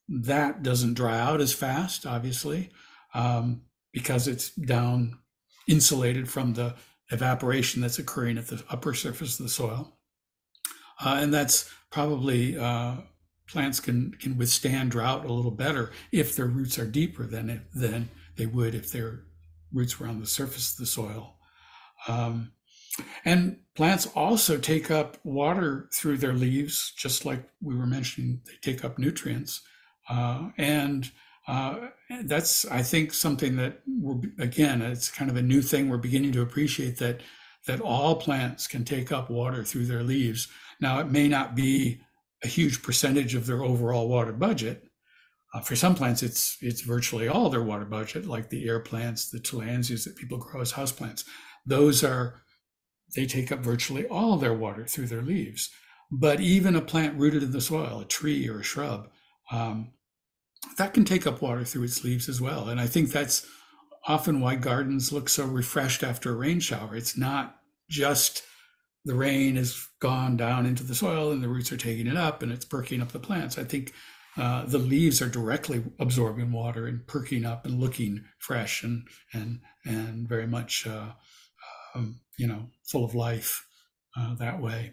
that doesn't dry out as fast, obviously, um, because it's down insulated from the evaporation that's occurring at the upper surface of the soil. Uh, and that's probably uh, plants can can withstand drought a little better if their roots are deeper than if, than they would if their roots were on the surface of the soil. Um, and plants also take up water through their leaves, just like we were mentioning, they take up nutrients. Uh, and uh, that's, I think, something that we're again, it's kind of a new thing. We're beginning to appreciate that that all plants can take up water through their leaves. Now, it may not be a huge percentage of their overall water budget. Uh, for some plants, it's it's virtually all their water budget, like the air plants, the tillandsias that people grow as houseplants. Those are they take up virtually all their water through their leaves. But even a plant rooted in the soil, a tree or a shrub, um, that can take up water through its leaves as well. And I think that's often why gardens look so refreshed after a rain shower. It's not just the rain has gone down into the soil and the roots are taking it up and it's perking up the plants. I think uh, the leaves are directly absorbing water and perking up and looking fresh and and and very much uh, um, you know full of life uh, that way.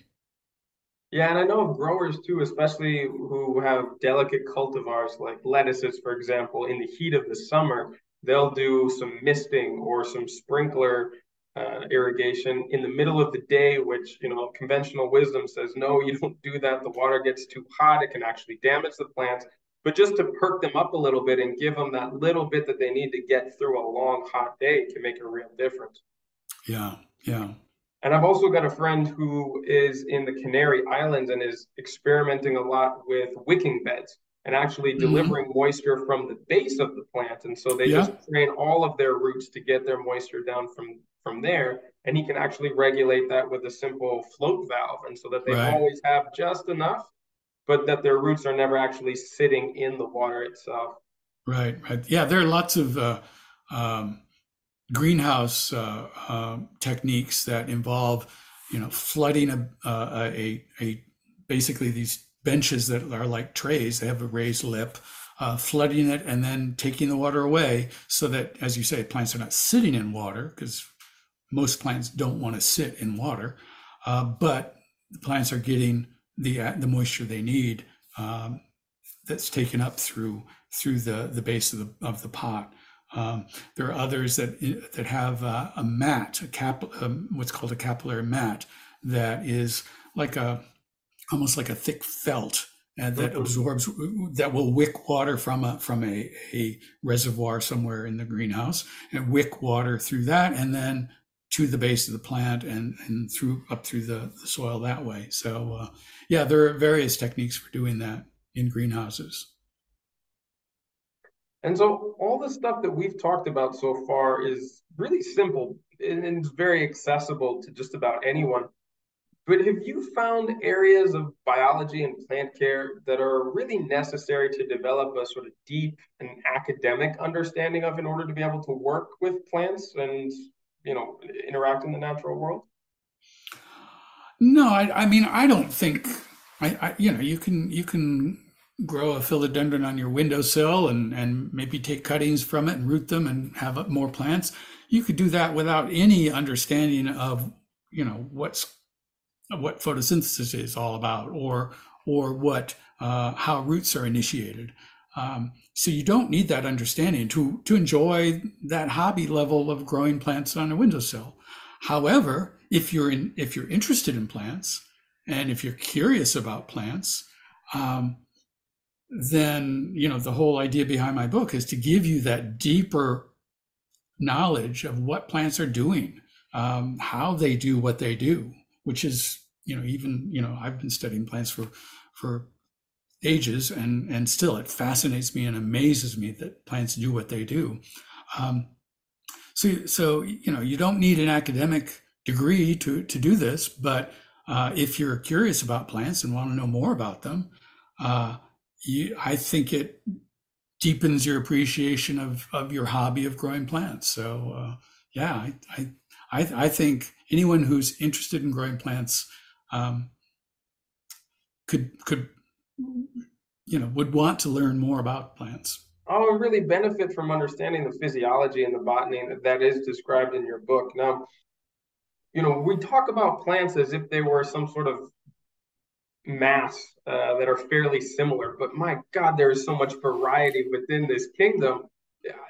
Yeah, and I know of growers too, especially who have delicate cultivars like lettuces, for example, in the heat of the summer, they'll do some misting or some sprinkler uh, irrigation in the middle of the day, which you know conventional wisdom says no, you don't do that. The water gets too hot; it can actually damage the plants. But just to perk them up a little bit and give them that little bit that they need to get through a long hot day can make a real difference. Yeah, yeah. And I've also got a friend who is in the Canary Islands and is experimenting a lot with wicking beds and actually mm-hmm. delivering moisture from the base of the plant. And so they yeah. just train all of their roots to get their moisture down from from there. And he can actually regulate that with a simple float valve, and so that they right. always have just enough, but that their roots are never actually sitting in the water itself. Right. Right. Yeah. There are lots of uh, um, greenhouse uh, uh, techniques that involve, you know, flooding a, uh, a, a basically these benches that are like trays. They have a raised lip, uh, flooding it and then taking the water away, so that, as you say, plants are not sitting in water because most plants don't want to sit in water, uh, but the plants are getting the the moisture they need. Um, that's taken up through through the the base of the of the pot. Um, there are others that that have uh, a mat, a cap, um, what's called a capillary mat, that is like a almost like a thick felt and that mm-hmm. absorbs that will wick water from a from a, a reservoir somewhere in the greenhouse and wick water through that and then to the base of the plant and and through up through the, the soil that way so uh, yeah there are various techniques for doing that in greenhouses and so all the stuff that we've talked about so far is really simple and it's very accessible to just about anyone. But have you found areas of biology and plant care that are really necessary to develop a sort of deep and academic understanding of in order to be able to work with plants and you know interact in the natural world? No, I, I mean I don't think I, I you know you can you can grow a philodendron on your windowsill and, and maybe take cuttings from it and root them and have more plants. You could do that without any understanding of, you know, what's what photosynthesis is all about or or what uh, how roots are initiated. Um, so you don't need that understanding to to enjoy that hobby level of growing plants on a windowsill. However, if you're in if you're interested in plants and if you're curious about plants, um, then you know the whole idea behind my book is to give you that deeper knowledge of what plants are doing um, how they do what they do which is you know even you know i've been studying plants for for ages and and still it fascinates me and amazes me that plants do what they do. Um, so so you know you don't need an academic degree to to do this but uh, if you're curious about plants and want to know more about them uh, you, I think it deepens your appreciation of, of your hobby of growing plants. So uh, yeah, I, I, I, I, think anyone who's interested in growing plants um, could could you know would want to learn more about plants. Oh, really benefit from understanding the physiology and the botany that, that is described in your book. Now, you know, we talk about plants as if they were some sort of mass uh, that are fairly similar. But my God, there is so much variety within this kingdom,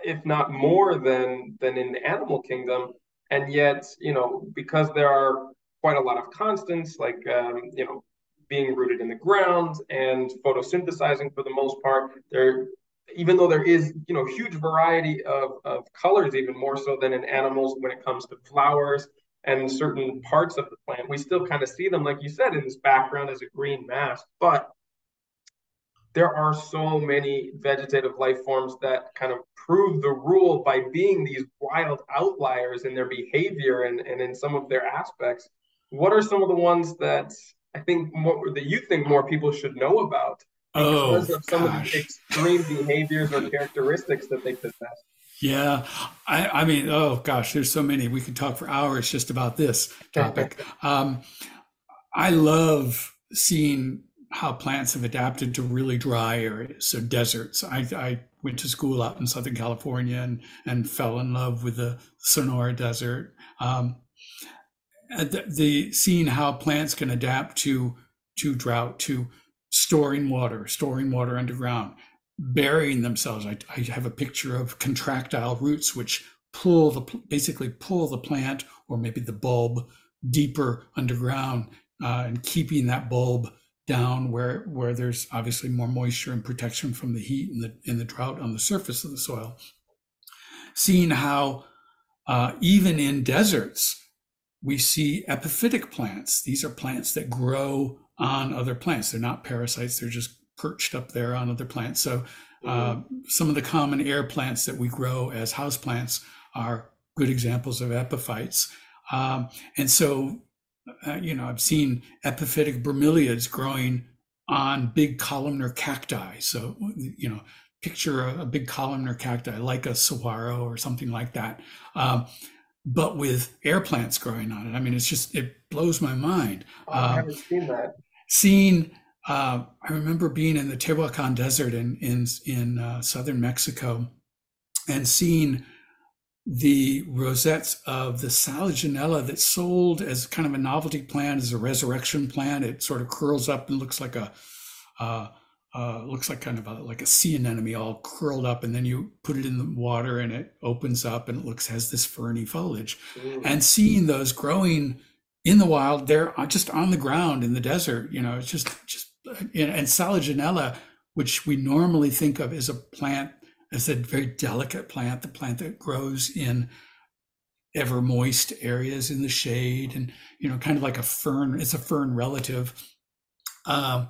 if not more than than in the animal kingdom. And yet, you know, because there are quite a lot of constants, like um, you know, being rooted in the ground and photosynthesizing for the most part, there even though there is you know huge variety of, of colors even more so than in animals when it comes to flowers and certain parts of the plant, we still kind of see them, like you said, in this background as a green mass. But there are so many vegetative life forms that kind of prove the rule by being these wild outliers in their behavior and, and in some of their aspects. What are some of the ones that I think more that you think more people should know about oh, because oh, of some gosh. of the extreme behaviors or characteristics that they possess? Yeah, I, I, mean, oh gosh, there's so many. We could talk for hours just about this topic. Um, I love seeing how plants have adapted to really dry areas, so deserts. I, I went to school out in Southern California and, and fell in love with the Sonora Desert. Um, the, the seeing how plants can adapt to to drought, to storing water, storing water underground, burying themselves. I, I have a picture of contractile roots which pull the basically pull the plant or maybe the bulb deeper underground uh, and keeping that bulb down where where there's obviously more moisture and protection from the heat and the in the drought on the surface of the soil. Seeing how uh, even in deserts we see epiphytic plants. These are plants that grow on other plants. They're not parasites. They're just perched up there on other plants. So uh, mm-hmm. some of the common air plants that we grow as house plants are good examples of epiphytes. Um, and so uh, you know, I've seen epiphytic bromeliads growing on big columnar cacti. So, you know, picture a, a big columnar cacti like a saguaro or something like that, um, but with air plants growing on it. I mean, it's just, it blows my mind. Oh, I um, haven't seen that. Seeing, uh, I remember being in the Tehuacan Desert in, in, in uh, southern Mexico and seeing the rosettes of the Selaginella that's sold as kind of a novelty plant, as a resurrection plant. It sort of curls up and looks like a uh, uh, looks like kind of a, like a sea anemone all curled up, and then you put it in the water and it opens up and it looks has this ferny foliage. Mm. And seeing those growing in the wild, they're just on the ground in the desert. You know, it's just just and Selaginella, which we normally think of as a plant as a very delicate plant, the plant that grows in ever moist areas in the shade and, you know, kind of like a fern. It's a fern relative. Um,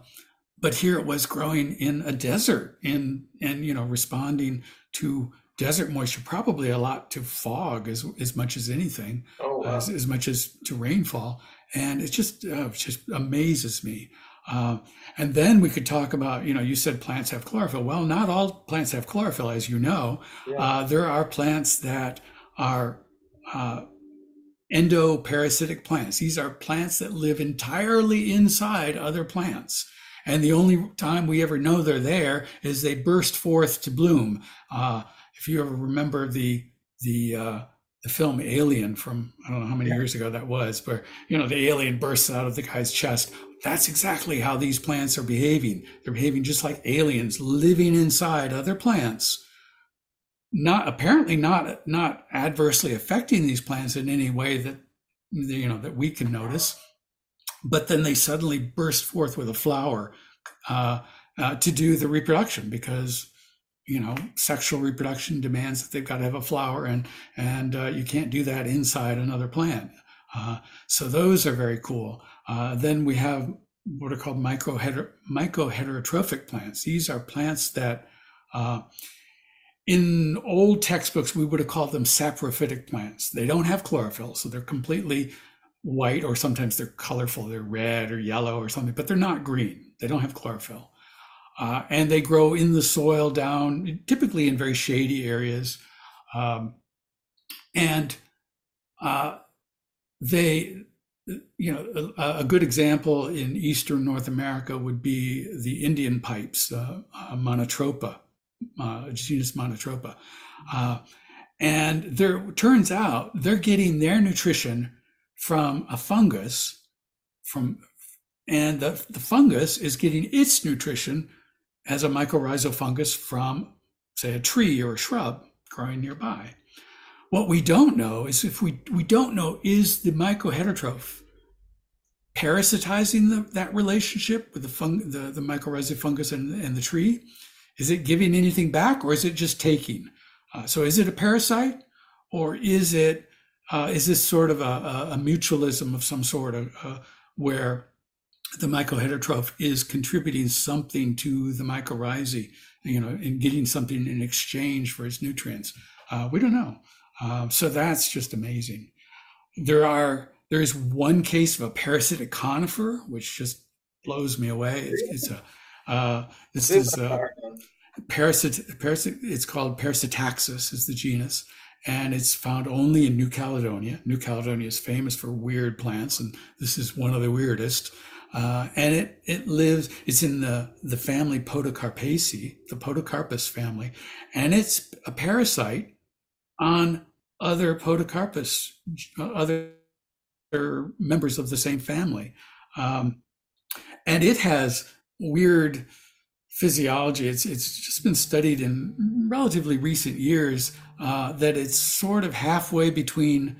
but here it was growing in a desert in, and, you know, responding to desert moisture, probably a lot to fog as, as much as anything, oh, wow. as, as much as to rainfall. And it just, uh, it just amazes me. Uh, and then we could talk about, you know, you said plants have chlorophyll. Well, not all plants have chlorophyll, as you know. Yeah. Uh, there are plants that are uh, endoparasitic plants. These are plants that live entirely inside other plants. And the only time we ever know they're there is they burst forth to bloom. Uh, if you ever remember the the uh, the film Alien from I don't know how many yeah. years ago that was, where you know the alien bursts out of the guy's chest. That's exactly how these plants are behaving. They're behaving just like aliens, living inside other plants, not apparently not not adversely affecting these plants in any way that you know that we can notice. But then they suddenly burst forth with a flower uh, uh, to do the reproduction because you know sexual reproduction demands that they've got to have a flower and and uh, you can't do that inside another plant uh, so those are very cool uh, then we have what are called mycoheterotrophic plants. These are plants that, uh, in old textbooks, we would have called them saprophytic plants. They don't have chlorophyll, so they're completely white, or sometimes they're colorful. They're red or yellow or something, but they're not green. They don't have chlorophyll. Uh, and they grow in the soil down, typically in very shady areas. Um, and uh, they you know, a, a, good example in eastern North America would be the Indian pipes, uh, uh, Monotropa, uh, genus Monotropa. Uh, and there turns out they're getting their nutrition from a fungus, from and the, the fungus is getting its nutrition as a mycorrhizal fungus from, say, a tree or a shrub growing nearby. What we don't know is if we, we don't know is the mycoheterotroph parasitizing the, that relationship with the, fung, the, the mycorrhizal fungus and, and the tree? Is it giving anything back or is it just taking? Uh, so is it a parasite or is it uh, is this sort of a, a, mutualism of some sort of, uh, where the mycoheterotroph is contributing something to the mycorrhizae, you know, and getting something in exchange for its nutrients? Uh, we don't know. Um, so that's just amazing. There are there is one case of a parasitic conifer, which just blows me away. It's, it's a uh, this is a parasit, parasit. It's called Parasitaxus is the genus, and it's found only in New Caledonia. New Caledonia is famous for weird plants, and this is one of the weirdest. Uh, and it it lives. It's in the the family Podocarpaceae, the Podocarpus family, and it's a parasite on other Podocarpus, other members of the same family. Um, and it has weird physiology. It's, it's just been studied in relatively recent years uh, that it's sort of halfway between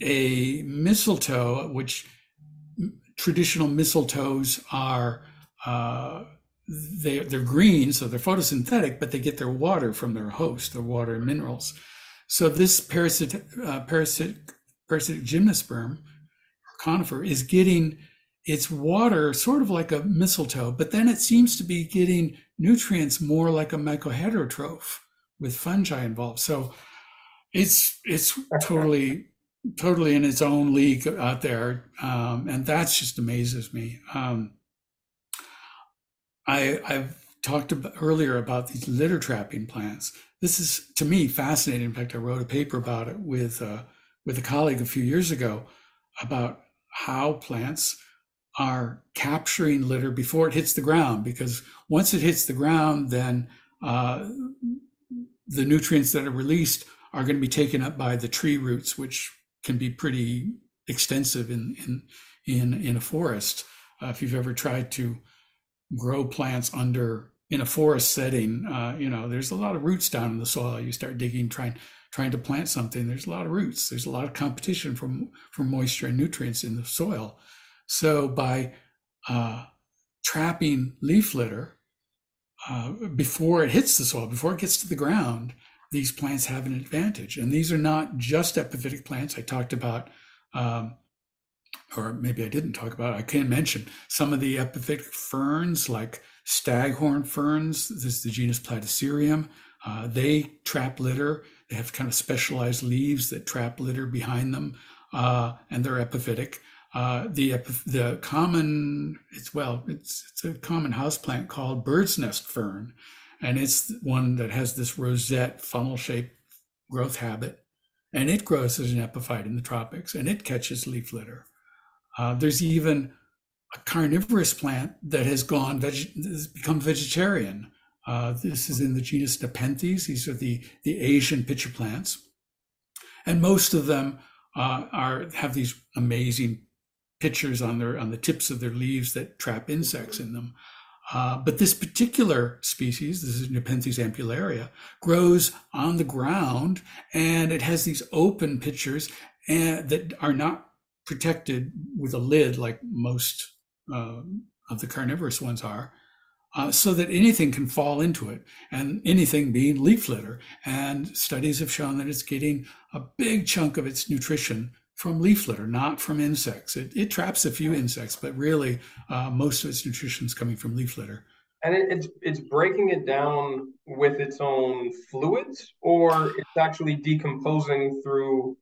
a mistletoe, which traditional mistletoes are uh, they, they're green, so they're photosynthetic, but they get their water from their host, their water and minerals. So this parasitic, uh, parasitic, parasitic gymnosperm or conifer is getting its water sort of like a mistletoe, but then it seems to be getting nutrients more like a mycoheterotroph with fungi involved. So it's it's totally totally in its own league out there, um, and that just amazes me. Um, I, I've talked about earlier about these litter trapping plants. This is to me fascinating. In fact, I wrote a paper about it with uh, with a colleague a few years ago about how plants are capturing litter before it hits the ground. Because once it hits the ground, then uh, the nutrients that are released are going to be taken up by the tree roots, which can be pretty extensive in in in, in a forest. Uh, if you've ever tried to grow plants under in a forest setting, uh, you know, there's a lot of roots down in the soil. You start digging, trying trying to plant something. There's a lot of roots. There's a lot of competition from for moisture and nutrients in the soil. So by uh, trapping leaf litter uh, before it hits the soil, before it gets to the ground, these plants have an advantage. And these are not just epiphytic plants. I talked about um, or maybe I didn't talk about, it, I can mention some of the epiphytic ferns like staghorn ferns. This is the genus Platycerium. Uh, they trap litter. They have kind of specialized leaves that trap litter behind them, uh, and they're epiphytic. Uh, the the common it's well it's it's a common houseplant called bird's nest fern, and it's one that has this rosette funnel shaped growth habit, and it grows as an epiphyte in the tropics, and it catches leaf litter. Uh, there's even a carnivorous plant that has gone veg- has become vegetarian. Uh, this is in the genus Nepenthes. These are the the Asian pitcher plants, and most of them uh, are have these amazing pitchers on their on the tips of their leaves that trap insects in them. Uh, but this particular species, this is Nepenthes ampullaria, grows on the ground and it has these open pitchers and, that are not protected with a lid like most uh, of the carnivorous ones are, uh, so that anything can fall into it, and anything being leaf litter. And studies have shown that it's getting a big chunk of its nutrition from leaf litter, not from insects. It, it traps a few insects, but really uh, most of its nutrition is coming from leaf litter. And it, it's it's breaking it down with its own fluids, or it's actually decomposing through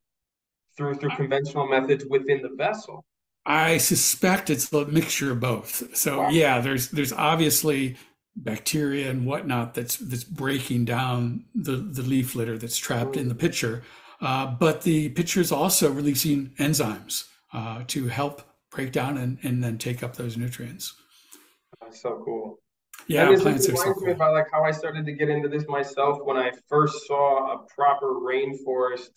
through through conventional methods within the vessel? I suspect it's a mixture of both. So wow. yeah, there's there's obviously bacteria and whatnot that's that's breaking down the the leaf litter that's trapped in the mm. pitcher, uh, but the pitcher is also releasing enzymes uh, to help break down and, and then take up those nutrients. That's so cool. Yeah, and plants are so cool. me about like how I started to get into this myself when I first saw a proper rainforest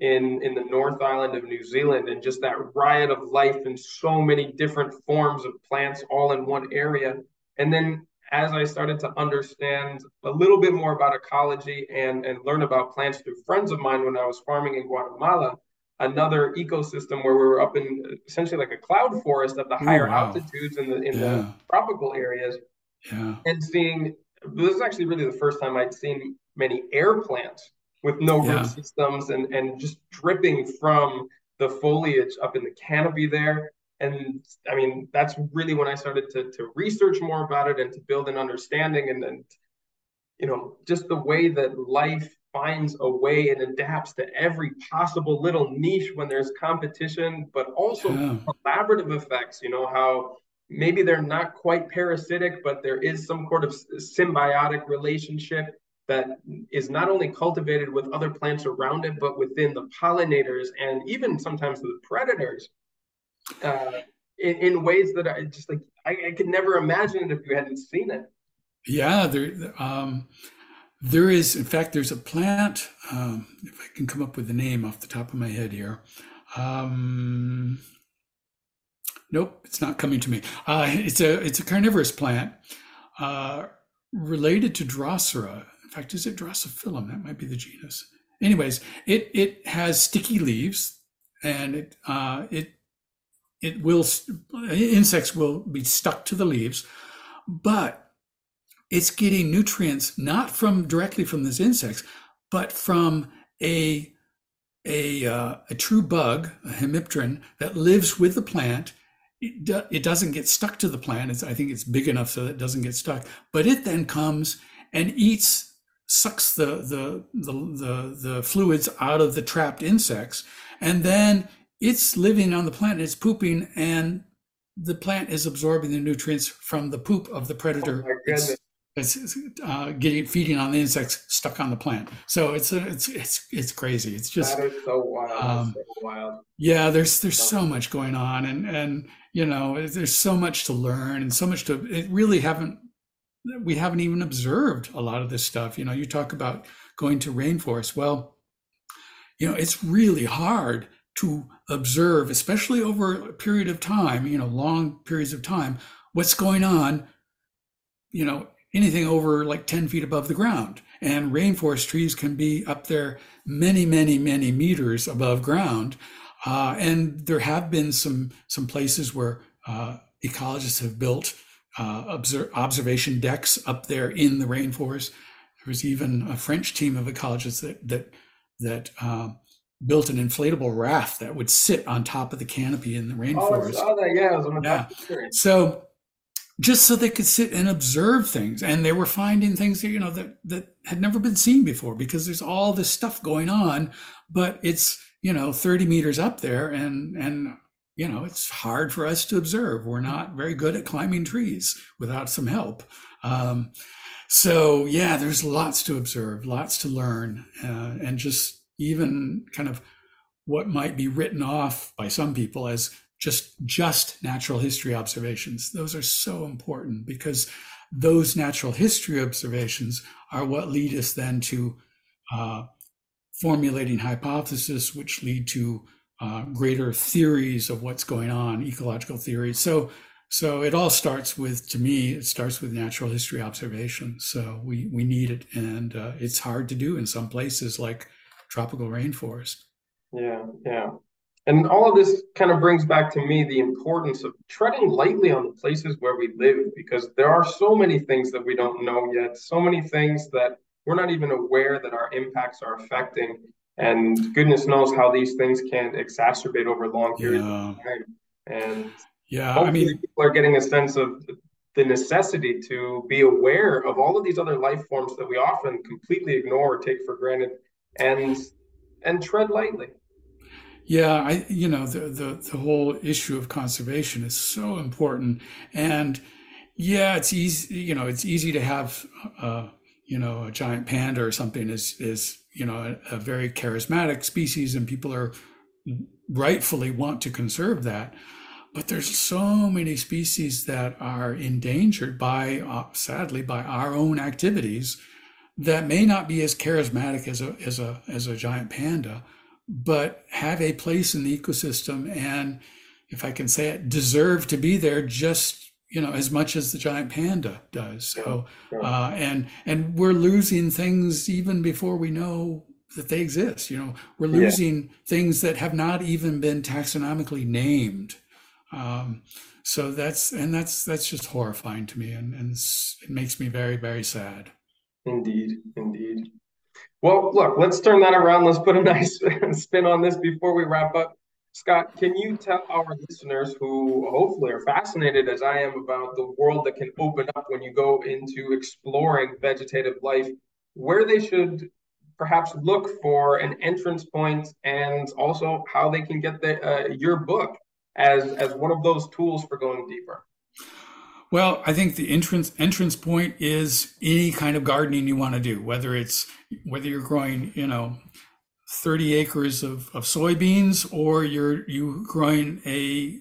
in in the North Island of New Zealand, and just that riot of life and so many different forms of plants all in one area. And then as I started to understand a little bit more about ecology and and learn about plants through friends of mine when I was farming in Guatemala, another ecosystem where we were up in essentially like a cloud forest at the oh, higher wow. altitudes in the in yeah. the tropical areas. Yeah. And seeing this is actually really the first time I'd seen many air plants with no yeah. root systems and, and just dripping from the foliage up in the canopy there. And I mean, that's really when I started to, to research more about it and to build an understanding and, and, you know, just the way that life finds a way and adapts to every possible little niche when there's competition, but also yeah. collaborative effects, you know, how maybe they're not quite parasitic, but there is some sort of symbiotic relationship that is not only cultivated with other plants around it, but within the pollinators and even sometimes the predators uh, in, in, ways that I just like, I, I, could never imagine it if you hadn't seen it. Yeah, there, um, there is, in fact, there's a plant, um, if I can come up with the name off the top of my head here. Um, nope, it's not coming to me. Uh, it's a it's a carnivorous plant uh, related to Drosera. In fact, is it Drosophyllum? That might be the genus. Anyways, it it has sticky leaves, and it uh, it it will insects will be stuck to the leaves, but it's getting nutrients not from directly from these insects, but from a a, uh, a true bug, a hemipteran, that lives with the plant. It, do, it doesn't get stuck to the plant. It's, I think it's big enough so that it doesn't get stuck. But it then comes and eats, sucks the, the, the, the, the fluids out of the trapped insects. And then it's living on the plant, it's pooping, and the plant is absorbing the nutrients from the poop of the predator. Oh it's, it's uh, getting feeding on the insects stuck on the plant. So it's a, it's it's it's crazy. It's just so wild. Um, so wild. Yeah, there's there's so much going on, and and you know there's so much to learn and so much to. It really haven't we haven't even observed a lot of this stuff. You know, you talk about going to rainforest. Well, you know, it's really hard to observe, especially over a period of time. You know, long periods of time, what's going on. You know, anything over like 10 feet above the ground. And rainforest trees can be up there many, many, many meters above ground. Uh, and there have been some some places where uh, ecologists have built uh, observ- observation decks up there in the rainforest. There was even a French team of ecologists that that that uh, built an inflatable raft that would sit on top of the canopy in the rainforest. Oh, I saw that. Yeah, yeah. So just so they could sit and observe things and they were finding things that you know that that had never been seen before because there's all this stuff going on but it's you know 30 meters up there and and you know it's hard for us to observe. We're not very good at climbing trees without some help. Um, so yeah there's lots to observe lots to learn uh, and just even kind of what might be written off by some people as just just natural history observations. Those are so important because those natural history observations are what lead us then to uh, formulating hypotheses which lead to uh, greater theories of what's going on ecological theories. So so it all starts with to me it starts with natural history observation. So we we need it. And uh, it's hard to do in some places like tropical rainforest. Yeah yeah. And all of this kind of brings back to me the importance of treading lightly on the places where we live because there are so many things that we don't know yet, so many things that we're not even aware that our impacts are affecting. And goodness knows how these things can exacerbate over long periods yeah. of time. And yeah, I mean, people are getting a sense of the necessity to be aware of all of these other life forms that we often completely ignore or take for granted and and tread lightly. Yeah, I you know the, the the whole issue of conservation is so important, and yeah, it's easy. You know, it's easy to have uh, you know a giant panda or something is is you know a, a very charismatic species, and people are rightfully want to conserve that. But there's so many species that are endangered by, uh, sadly, by our own activities that may not be as charismatic as a as a as a giant panda but have a place in the ecosystem and if i can say it deserve to be there just you know as much as the giant panda does. So uh, and and we're losing things even before we know that they exist you know. We're losing yeah. things that have not even been taxonomically named. Um, so that's and that's that's just horrifying to me and, and it makes me very very sad. Indeed indeed. Well, look, let's turn that around. Let's put a nice spin on this before we wrap up. Scott, can you tell our listeners who hopefully are fascinated as I am about the world that can open up when you go into exploring vegetative life, where they should perhaps look for an entrance point and also how they can get the, uh, your book as, as one of those tools for going deeper? Well, I think the entrance entrance point is any kind of gardening you want to do, whether it's whether you're growing, you know, 30 acres of, of soybeans or you're you growing a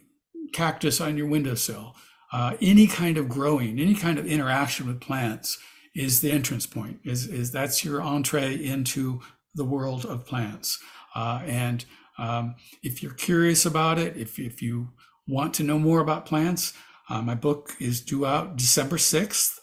cactus on your windowsill. Uh, any kind of growing, any kind of interaction with plants is the entrance point. Is is that's your entree into the world of plants. Uh, and um, if you're curious about it, if if you want to know more about plants, uh, my book is due out December 6th.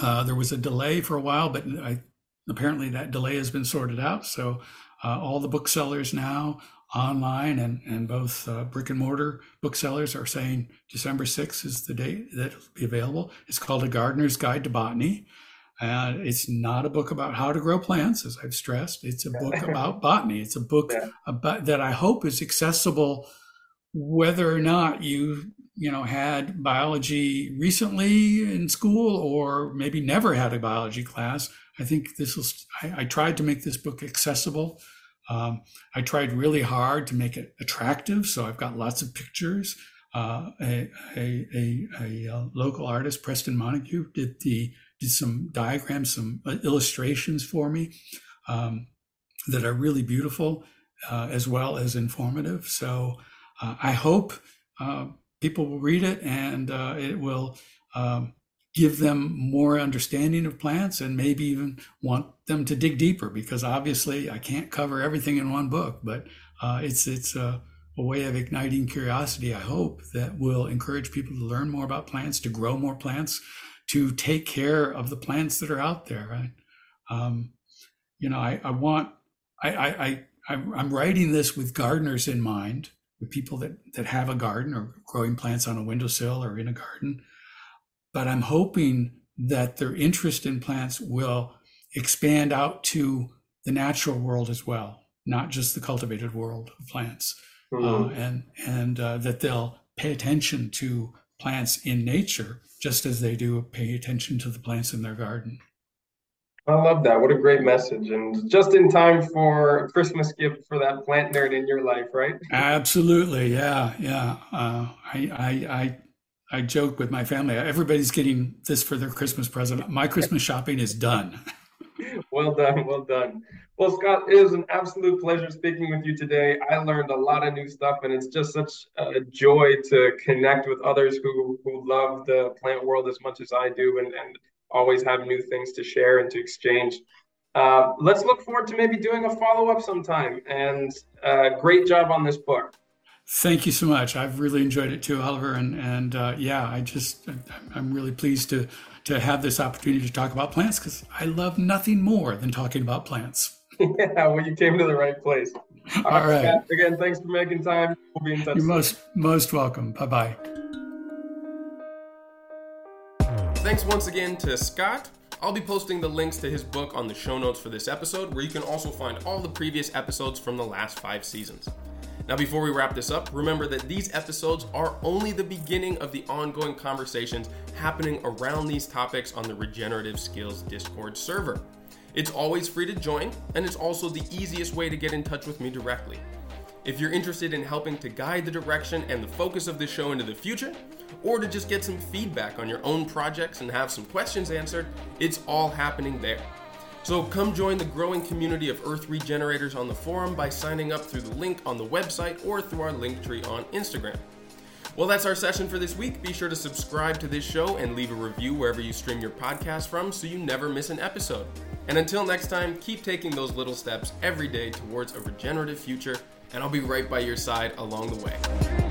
Uh, there was a delay for a while, but I, apparently that delay has been sorted out. So uh, all the booksellers now online, and, and both uh, brick and mortar booksellers are saying December 6th is the date that it'll be available. It's called A Gardener's Guide to Botany. And it's not a book about how to grow plants, as I've stressed. It's a book about botany. It's a book yeah. about, that I hope is accessible whether or not you you know had biology recently in school or maybe never had a biology class. I think this was i, I tried to make this book accessible. Um, i tried really hard to make it attractive so i've got lots of pictures. Uh, a, a, a, a, uh, local artist preston montague did the did some diagrams some uh, illustrations for me um, that are really beautiful uh, as well as informative. So uh, I hope uh, people will read it and uh, it will um, give them more understanding of plants and maybe even want them to dig deeper because obviously I can't cover everything in one book, but uh, it's it's a, a, way of igniting curiosity. I hope that will encourage people to learn more about plants, to grow more plants, to take care of the plants that are out there. Right? Um, you know, I, I want I, I, I I'm writing this with gardeners in mind with people that, that have a garden or growing plants on a windowsill or in a garden. But I'm hoping that their interest in plants will expand out to the natural world as well, not just the cultivated world of plants, mm-hmm. uh, and and uh, that they'll pay attention to plants in nature just as they do pay attention to the plants in their garden. I love that. What a great message. And just in time for Christmas gift for that plant nerd in your life, right? Absolutely. Yeah. Yeah. Uh, I, I, I, I joke with my family. Everybody's getting this for their Christmas present. My Christmas shopping is done. well done. Well done. Well, Scott, it was an absolute pleasure speaking with you today. I learned a lot of new stuff, and it's just such a joy to connect with others who, who love the plant world as much as I do and, and always have new things to share and to exchange. Uh, let's look forward to maybe doing a follow up sometime. And uh, great job on this book. Thank you so much. I've really enjoyed it too, Oliver. And and uh, yeah, I just I'm really pleased to to have this opportunity to talk about plants because I love nothing more than talking about plants. yeah, well, you came to the right place. All, All right. right. Again, thanks for making time. We'll be in touch. You're soon. most most welcome. Bye bye. Thanks once again to Scott. I'll be posting the links to his book on the show notes for this episode, where you can also find all the previous episodes from the last five seasons. Now, before we wrap this up, remember that these episodes are only the beginning of the ongoing conversations happening around these topics on the Regenerative Skills Discord server. It's always free to join, and it's also the easiest way to get in touch with me directly. If you're interested in helping to guide the direction and the focus of this show into the future, or to just get some feedback on your own projects and have some questions answered, it's all happening there. So come join the growing community of Earth Regenerators on the forum by signing up through the link on the website or through our link tree on Instagram. Well, that's our session for this week. Be sure to subscribe to this show and leave a review wherever you stream your podcast from so you never miss an episode. And until next time, keep taking those little steps every day towards a regenerative future and I'll be right by your side along the way.